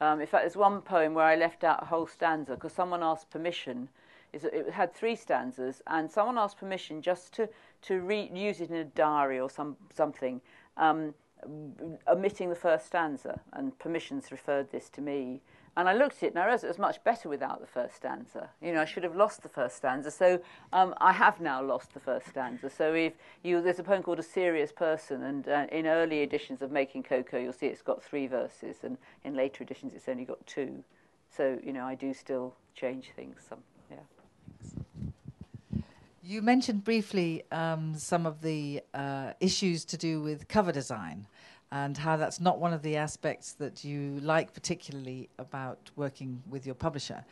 Um, in fact, there's one poem where I left out a whole stanza because someone asked permission. It had three stanzas, and someone asked permission just to to re- use it in a diary or some something, um, omitting the first stanza. And permissions referred this to me. And I looked at it and I realized it was much better without the first stanza. You know, I should have lost the first stanza. So um, I have now lost the first stanza. So if you, there's a poem called A Serious Person, and uh, in early editions of Making Cocoa, you'll see it's got three verses, and in later editions, it's only got two. So, you know, I do still change things. Some, yeah. You mentioned briefly um, some of the uh, issues to do with cover design and how that's not one of the aspects that you like particularly about working with your publisher.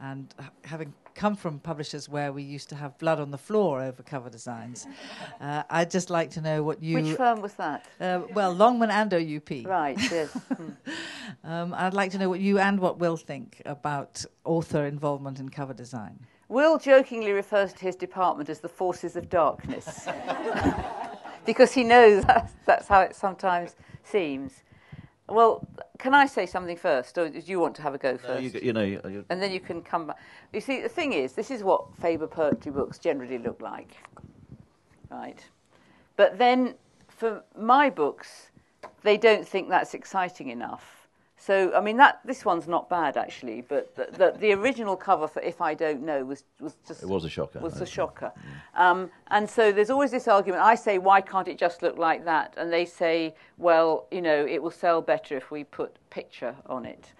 And having come from publishers where we used to have blood on the floor over cover designs, *laughs* uh, I'd just like to know what you. Which firm was that? Uh, well, Longman and OUP. Right. Yes. *laughs* Hmm. um, I'd like to know what you and what Will think about author involvement in cover design. Will jokingly refers to his department as the forces of darkness. *laughs* because he knows *laughs* that's, that's how it sometimes seems. Well, can I say something first, or do you want to have a go first? No, you, you know, you, and then you can come back. You see, the thing is, this is what Faber poetry books generally look like, right? But then, for my books, they don't think that's exciting enough. So, I mean, that this one's not bad actually, but the, the, the, original cover for If I Don't Know was, was just. It was a shocker. Was a shocker. Mm. Um, and so there's always this argument. I say, why can't it just look like that? And they say, well, you know, it will sell better if we put picture on it.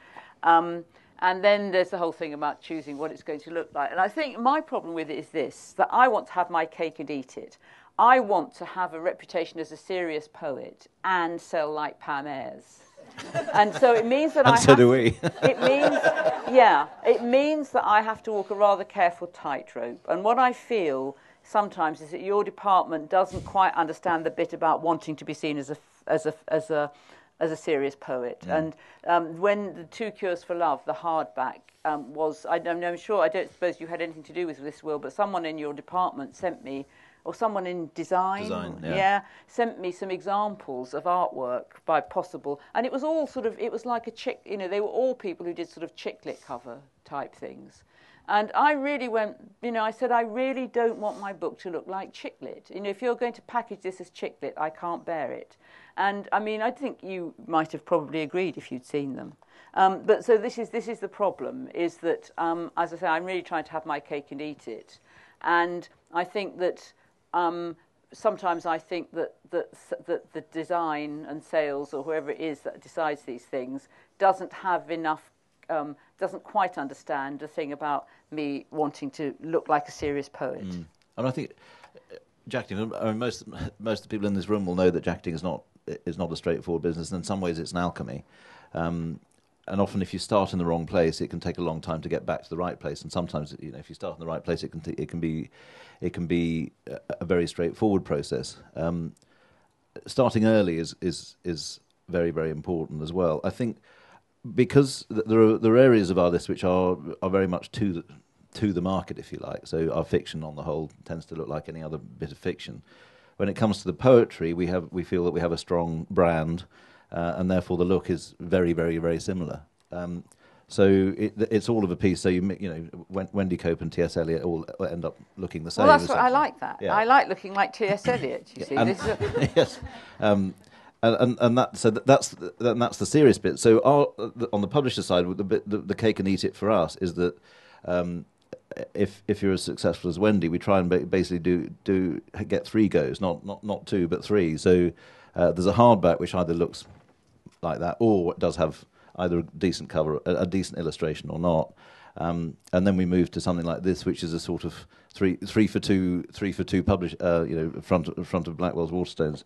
Um, and then there's the whole thing about choosing what it's going to look like. And I think my problem with it is this that I want to have my cake and eat it. I want to have a reputation as a serious poet and sell like Pam Ayres and so it means that and I so have, do we. it means, yeah, it means that I have to walk a rather careful tightrope. And what I feel sometimes is that your department doesn't quite understand the bit about wanting to be seen as a as a as a as a serious poet. Mm. And um, when the Two Cures for Love, the hardback, um, was, I, I'm sure, I don't suppose you had anything to do with this, Will, but someone in your department sent me or someone in design, design yeah. yeah. sent me some examples of artwork by possible, and it was all sort of, it was like a chick, you know, they were all people who did sort of chick lit cover type things. And I really went, you know, I said, I really don't want my book to look like chick lit. You know, if you're going to package this as chick lit, I can't bear it. And I mean, I think you might have probably agreed if you'd seen them. Um, but so this is, this is the problem, is that, um, as I say, I'm really trying to have my cake and eat it. And I think that um, sometimes I think that, that, that the design and sales or whoever it is that decides these things doesn't have enough, um, doesn't quite understand the thing about me wanting to look like a serious poet. Mm. And I think uh, jacketing, I mean, most, most of the people in this room will know that jacketing is not, is not a straightforward business, and in some ways it's an alchemy. Um, and often if you start in the wrong place, it can take a long time to get back to the right place. And sometimes, you know, if you start in the right place, it can t- it can be it can be a, a very straightforward process. Um, starting early is is is very very important as well. I think because th- there are there are areas of our list which are are very much to the, to the market, if you like. So our fiction, on the whole, tends to look like any other bit of fiction. When it comes to the poetry, we have we feel that we have a strong brand uh, and therefore the look is very, very, very similar. Um, so it, it's all of a piece. So you you know Wendy Cope and T.S. Eliot all end up looking the same. Well, that's what I like. That yeah. I like looking like T.S. Eliot. You see, and, *laughs* yes, um, and, and, and that so that's and that's the serious bit. So our, on the publisher side, the, bit, the, the cake and eat it for us is that. Um, if if you're as successful as Wendy, we try and basically do do get three goes, not not not two, but three. So uh, there's a hardback which either looks like that, or it does have either a decent cover, a, a decent illustration, or not. Um, and then we move to something like this, which is a sort of three three for two three for two publish, uh, you know, front front of Blackwell's Waterstones.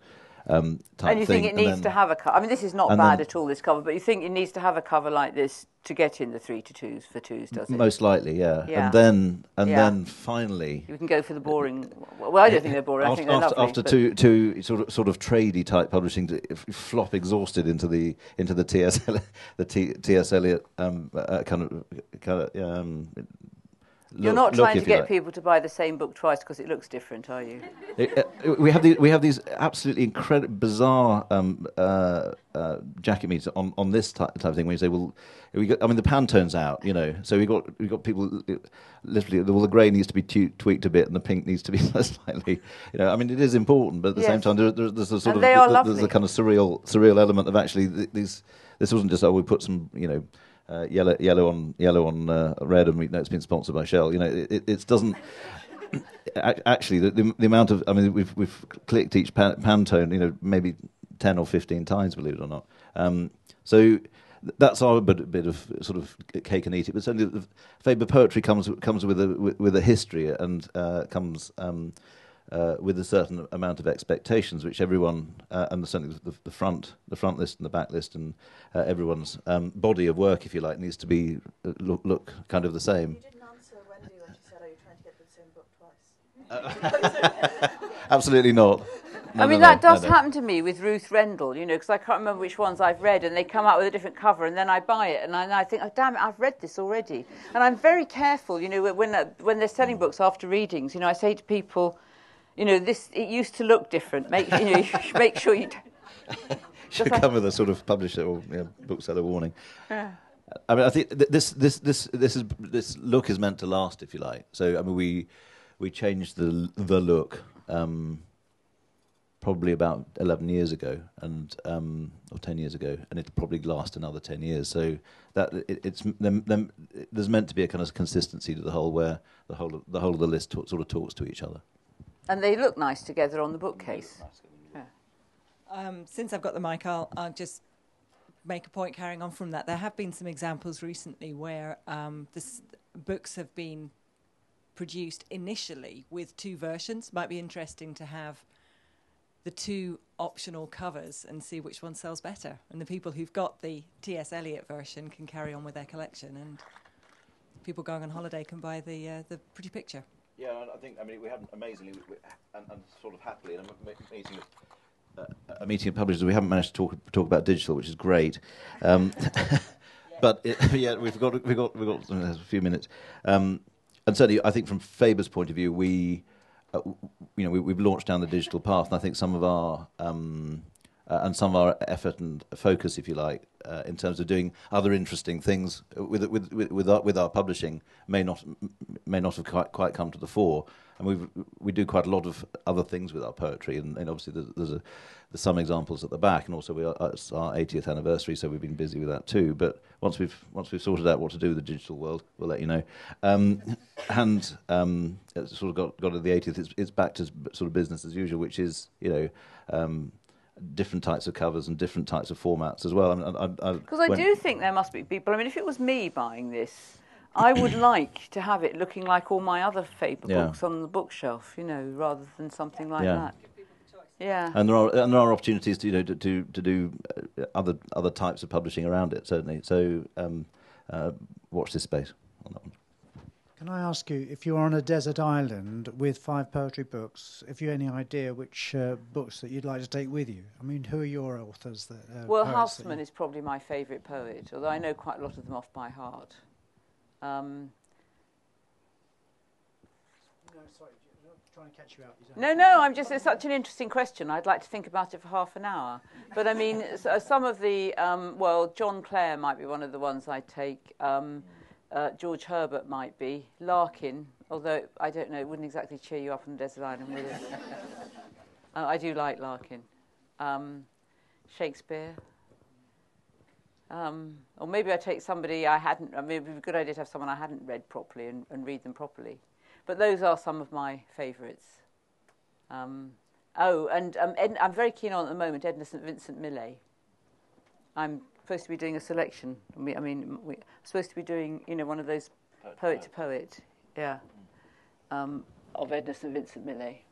Um, type and you thing. think it needs then, to have a cover? I mean, this is not bad then- at all, this cover, but you think it needs to have a cover like this to get in the three to twos for twos, does it? most likely, yeah. Yeah. And then and Yeah. then finally. You can go for the boring. Well, I don't think they're boring. I after, think they're after, lovely. after two, two sort of sort of tradey type publishing to flop exhausted into the into the TS *laughs* the T, TS Eliot um, uh, kind of kind of um, You're not trying to get like. people to buy the same book twice because it looks different, are you? *laughs* Uh, we have the, we have these absolutely incredible, bizarre um, uh, uh, jacket meets on, on this type, type of thing. When you say, well, we got, I mean, the pan turns out, you know, so we got we got people uh, literally. Well, the grey needs to be tu- tweaked a bit, and the pink needs to be *laughs* slightly, you know. I mean, it is important, but at the same time, there, there, there's a sort And of there's lovely. a kind of surreal surreal element of actually th- these. This wasn't just oh, we put some, you know. Uh, yellow, yellow on yellow on uh, red, and we know it's been sponsored by Shell. You know, it, it, doesn't *coughs* actually the, the, the amount of I mean we've we've clicked each pan, Pantone you know maybe ten or fifteen times believe it or not. Um, so that's our bit, bit of sort of cake and eat it. But certainly Faber poetry comes comes with a with, with a history and uh, comes. Um, uh, with a certain amount of expectations, which everyone, uh, and certainly the, the front, the front list and the back list, and uh, everyone's um, body of work, if you like, needs to be uh, look, look kind of the same. You didn't answer Wendy when she said, "Are you trying to get the same book twice?" *laughs* Absolutely not. No, I mean, no, no, that does no, no. happen to me with Ruth Rendell, you know, because I can't remember which ones I've read, and they come out with a different cover, and then I buy it, and I, and I think, oh, damn it, I've read this already. And I'm very careful, you know, when, uh, when they're selling books after readings, you know, I say to people, you know, this, it used to look different. Make, you know, you *laughs* make sure you don't. *laughs* should Just come with a sort of publisher or you know, bookseller warning. Yeah. I mean, I think th- this this this this is this look is meant to last, if you like. So, I mean, we we changed the the look um, probably about eleven years ago, and um, or ten years ago, and it'll probably last another ten years. So that it, it's them, them, there's meant to be a kind of consistency to the whole, where the whole of, the whole of the list sort of talks to each other. And they look nice together on the bookcase. Um, since I've got the mic, I'll, I'll just make a point carrying on from that. There have been some examples recently where um, this, books have been produced initially with two versions. Might be interesting to have the two optional covers and see which one sells better. And the people who've got the T.S. Eliot version can carry on with their collection, and people going on holiday can buy the uh, the pretty picture. Yeah, I think I mean we haven't amazingly we, and, and sort of happily in a meeting of uh, a meeting of publishers we haven't managed to talk talk about digital, which is great. Um, *laughs* but it, *laughs* yeah, we've got we've got we've got a few minutes, um, and certainly I think from Faber's point of view, we uh, you know we, we've launched down the digital path, and I think some of our um, uh, and some of our effort and focus, if you like, uh, in terms of doing other interesting things with with with, with, our, with our publishing, may not may not have quite, quite come to the fore. And we we do quite a lot of other things with our poetry, and, and obviously there's, there's, a, there's some examples at the back, and also we are, it's our 80th anniversary, so we've been busy with that too. But once we've once we've sorted out what to do with the digital world, we'll let you know. Um, and um, it's sort of got got to the 80th. It's, it's back to sort of business as usual, which is you know. Um, different types of covers and different types of formats as well. I I, I, Because I do think there must be people. I mean, if it was me buying this, I would *clears throat* like to have it looking like all my other Faber Yeah. books on the bookshelf, you know, rather than something like Yeah. that. Yeah. and there are and there are opportunities to you know to to, to do uh, other other types of publishing around it certainly. So um, uh, watch this space on that one. Can I ask you, if you're on a desert island with five poetry books, if you have any idea which uh, books that you'd like to take with you? I mean, who are your authors? That, uh, Well, poets Housman is probably my favourite poet, although I know quite a lot of them off by heart. Um, No, sorry, I'm trying to catch you out. You no, no, I'm just, it's such an interesting question. I'd like to think about it for half an hour. But I mean, s- uh, some of the, um, well, John Clare might be one of the ones I'd take. Um, uh, George Herbert might be. Larkin, although I don't know, it wouldn't exactly cheer you up on the desert island, would it? *laughs* uh, I do like Larkin. Um, Shakespeare. Um, or maybe I take somebody I hadn't, I mean, it would be a good idea to have someone I hadn't read properly and, and read them properly. But those are some of my favourites. Um, oh, and um, Ed, I'm very keen on at the moment Edna St Vincent Millay. I'm supposed to be doing a selection. I mean, I mean we, I'm supposed to be doing, you know, one of those poet to poet, yeah, um, of Edna St Vincent Millay.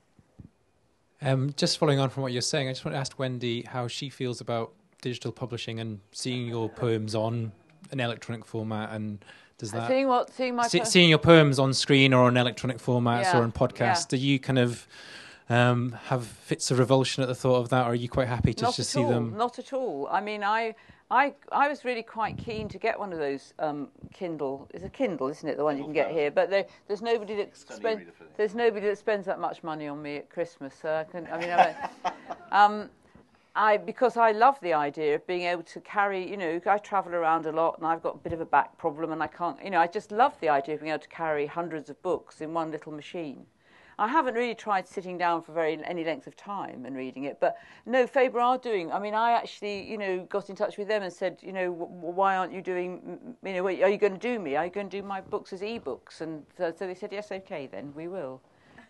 Um, just following on from what you're saying, I just want to ask Wendy how she feels about digital publishing and seeing your poems on an electronic format and does that seeing what seeing my see, seeing your poems on screen or on electronic formats yeah. or on podcasts yeah. do you kind of um, have fits of revulsion at the thought of that or are you quite happy to not just see all. them not at all i mean i I, I was really quite keen to get one of those um, Kindle. It's a Kindle, isn't it? The one you can get here. But there, there's nobody that spends there's nobody that spends that much money on me at Christmas. So I can. I mean, I, *laughs* um, I because I love the idea of being able to carry. You know, I travel around a lot, and I've got a bit of a back problem, and I can't. You know, I just love the idea of being able to carry hundreds of books in one little machine. I haven't really tried sitting down for very any length of time and reading it, but no, Faber are doing. I mean, I actually, you know, got in touch with them and said, you know, why aren't you doing? You know, are you going to do me? Are you going to do my books as e-books? And so, so they said, yes, okay, then we will,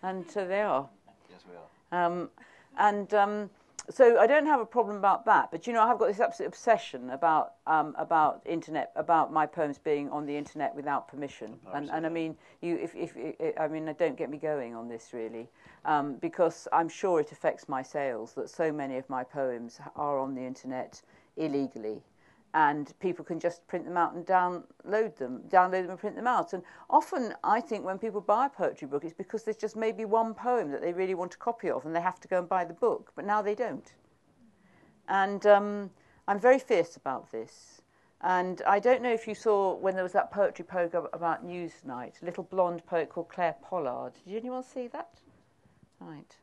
and so they are. Yes, we are. Um, and um, so I don't have a problem about that. But you know, I have got this absolute obsession about um, about internet, about my poems being on the internet without permission. And, and I mean, you, if, if, if I mean, don't get me going on this really, um, because I'm sure it affects my sales that so many of my poems are on the internet illegally and people can just print them out and download them, download them and print them out. And often, I think when people buy a poetry book, it's because there's just maybe one poem that they really want a copy of, and they have to go and buy the book. But now they don't. And um, I'm very fierce about this. And I don't know if you saw when there was that poetry program about Newsnight, a little blonde poet called Clare Pollard. Did anyone see that? Right.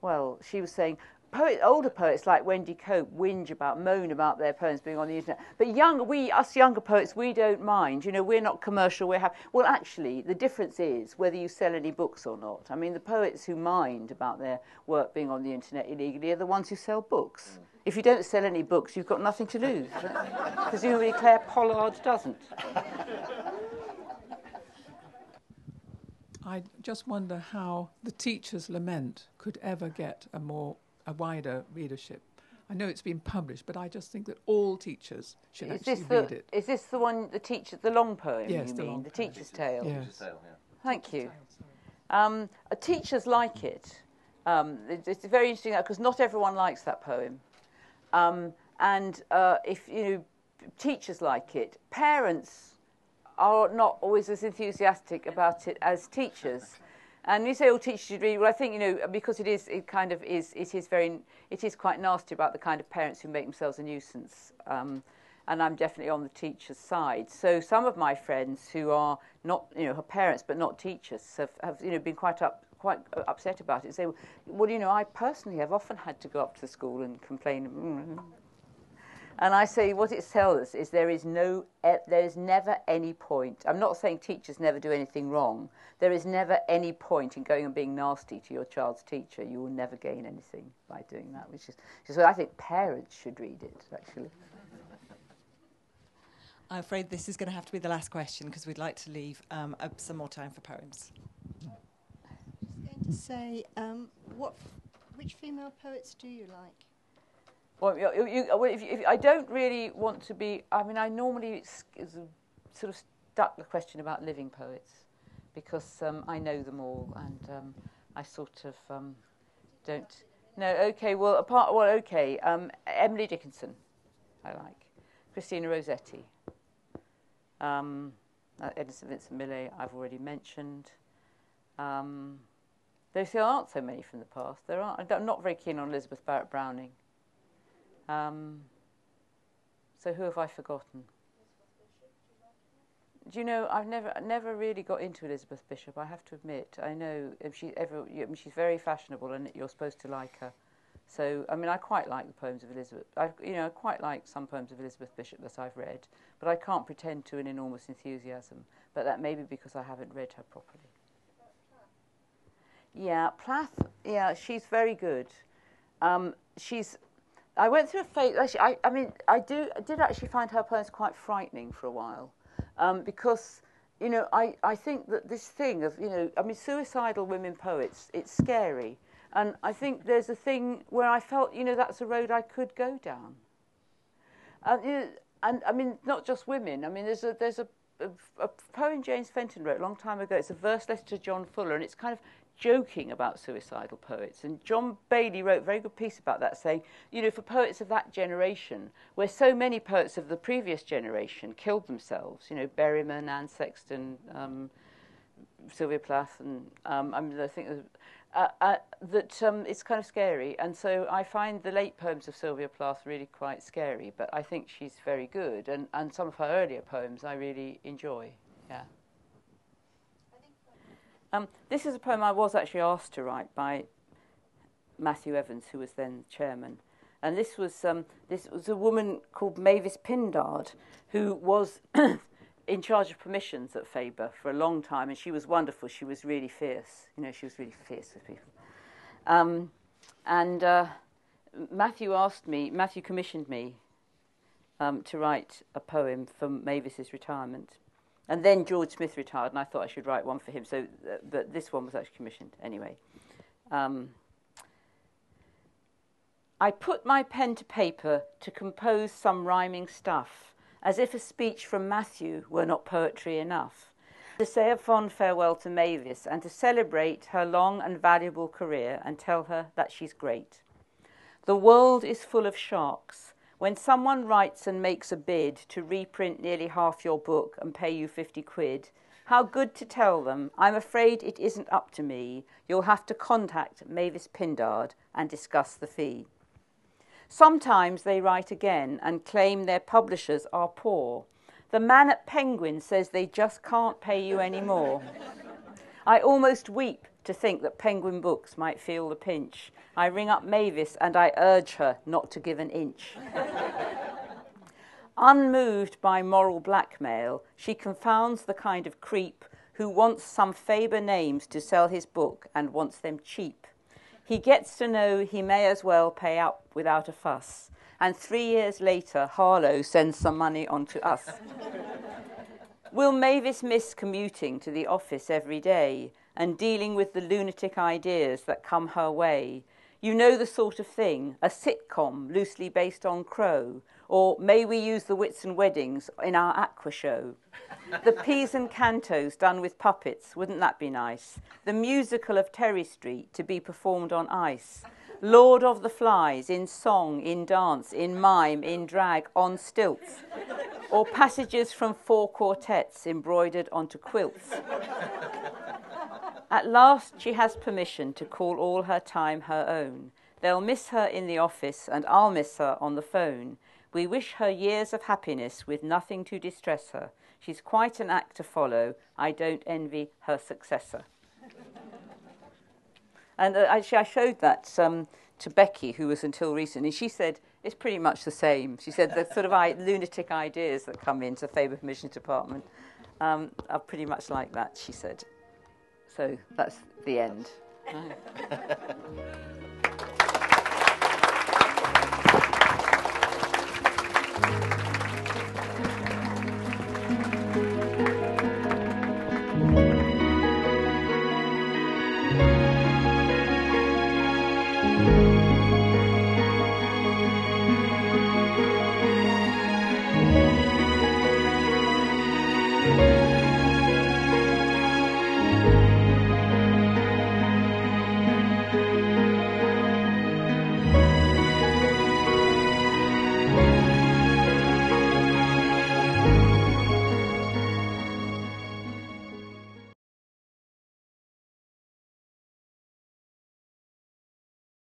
Well, she was saying, poet, older poets like Wendy Cope whinge about, moan about their poems being on the internet. But young, we, us younger poets, we don't mind. You know, we're not commercial. We're happy. Well, actually, the difference is whether you sell any books or not. I mean, the poets who mind about their work being on the internet illegally are the ones who sell books. Mm. If you don't sell any books, you've got nothing to lose. *laughs* Presumably, Clare Pollard doesn't. I just wonder how the teacher's lament could ever get a more a wider readership. I know it's been published, but I just think that all teachers should is actually the, read it. Is this the one, the teacher, the long poem? Yes, you the mean long the poem. teacher's tale. Yes. Tale, yeah. Thank you. Um, teachers like it. Um, it, it's very interesting because not everyone likes that poem, um, and uh, if you know, teachers like it. Parents are not always as enthusiastic about it as teachers. And you say all teachers should read. Well, I think you know because it is. It kind of is. It is very. It is quite nasty about the kind of parents who make themselves a nuisance. Um, and I'm definitely on the teacher's side. So some of my friends who are not, you know, her parents but not teachers have, have you know, been quite up, quite upset about it. Say, well, you know, I personally have often had to go up to the school and complain. Mm-hmm. And I say what it tells us is there is no, there is never any point. I'm not saying teachers never do anything wrong. There is never any point in going and being nasty to your child's teacher. You will never gain anything by doing that, which is, which is what I think parents should read it, actually. I'm afraid this is going to have to be the last question because we'd like to leave um, uh, some more time for poems. I was just going to say, um, what, which female poets do you like? Well, you, you, if, if, I don't really want to be. I mean, I normally sort of duck the question about living poets because um, I know them all, and um, I sort of um, don't. No, okay. Well, apart. Well, okay. Um, Emily Dickinson, I like. Christina Rossetti. Um, uh, Edna St Vincent Millay, I've already mentioned. Um, there aren't so many from the past. There aren't. I'm not very keen on Elizabeth Barrett Browning. Um, so who have I forgotten? Do you know? I've never, never really got into Elizabeth Bishop. I have to admit. I know if she ever, she's very fashionable, and you're supposed to like her. So, I mean, I quite like the poems of Elizabeth. I, you know, I quite like some poems of Elizabeth Bishop that I've read, but I can't pretend to an enormous enthusiasm. But that may be because I haven't read her properly. Yeah, Plath. Yeah, she's very good. Um, she's. I went through a phase. Actually, I, I mean, I do. I did actually find her poems quite frightening for a while, um, because you know, I, I think that this thing of you know, I mean, suicidal women poets. It's scary and I think there's a thing where I felt, you know, that's a road I could go down. And, you know, and I mean, not just women. I mean, there's a, there's a, a, a poem James Fenton wrote a long time ago. It's a verse letter to John Fuller, and it's kind of joking about suicidal poets. And John Bayley wrote a very good piece about that, saying, you know, for poets of that generation, where so many poets of the previous generation killed themselves, you know, Berryman, Anne Sexton, um, Sylvia Plath, and um, I mean, I think uh, uh, that um, it's kind of scary. And so I find the late poems of Sylvia Plath really quite scary, but I think she's very good. And, and some of her earlier poems I really enjoy. Yeah. Um, this is a poem I was actually asked to write by Matthew Evans, who was then chairman. And this was, um, this was a woman called Mavis Pindard, who was *coughs* in charge of permissions at Faber for a long time, and she was wonderful. She was really fierce. You know, she was really fierce with people. Um, and uh, Matthew asked me, Matthew commissioned me um, to write a poem for Mavis's retirement. And then George Smith retired, and I thought I should write one for him. So, uh, but this one was actually commissioned anyway. Um, I put my pen to paper to compose some rhyming stuff, as if a speech from Matthew were not poetry enough. To say a fond farewell to Mavis and to celebrate her long and valuable career and tell her that she's great. The world is full of sharks when someone writes and makes a bid to reprint nearly half your book and pay you 50 quid, how good to tell them, I'm afraid it isn't up to me. You'll have to contact Mavis Pindard and discuss the fee. Sometimes they write again and claim their publishers are poor. The man at Penguin says they just can't pay you any more. I almost weep to think that Penguin Books might feel the pinch. I ring up Mavis and I urge her not to give an inch. *laughs* Unmoved by moral blackmail, she confounds the kind of creep who wants some Faber names to sell his book and wants them cheap. He gets to know he may as well pay up without a fuss. And three years later, Harlow sends some money on to us. *laughs* Will Mavis miss commuting to the office every day? And dealing with the lunatic ideas that come her way. You know the sort of thing, a sitcom loosely based on Crow, or may we use the Whitsun weddings in our aqua show? the Pisan Cantos done with puppets, wouldn't that be nice? The musical of Terry Street to be performed on ice. Lord of the Flies in song, in dance, in mime, in drag, on stilts. Or passages from four quartets embroidered onto quilts. At last, she has permission to call all her time her own. They'll miss her in the office, and I'll miss her on the phone. We wish her years of happiness with nothing to distress her. She's quite an act to follow. I don't envy her successor. and uh, actually, I showed that um, to Becky, who was until recently. She said it's pretty much the same. She said the sort of I- lunatic ideas that come into Faber Permissions Department um, are pretty much like that, she said. So that's the end. *laughs*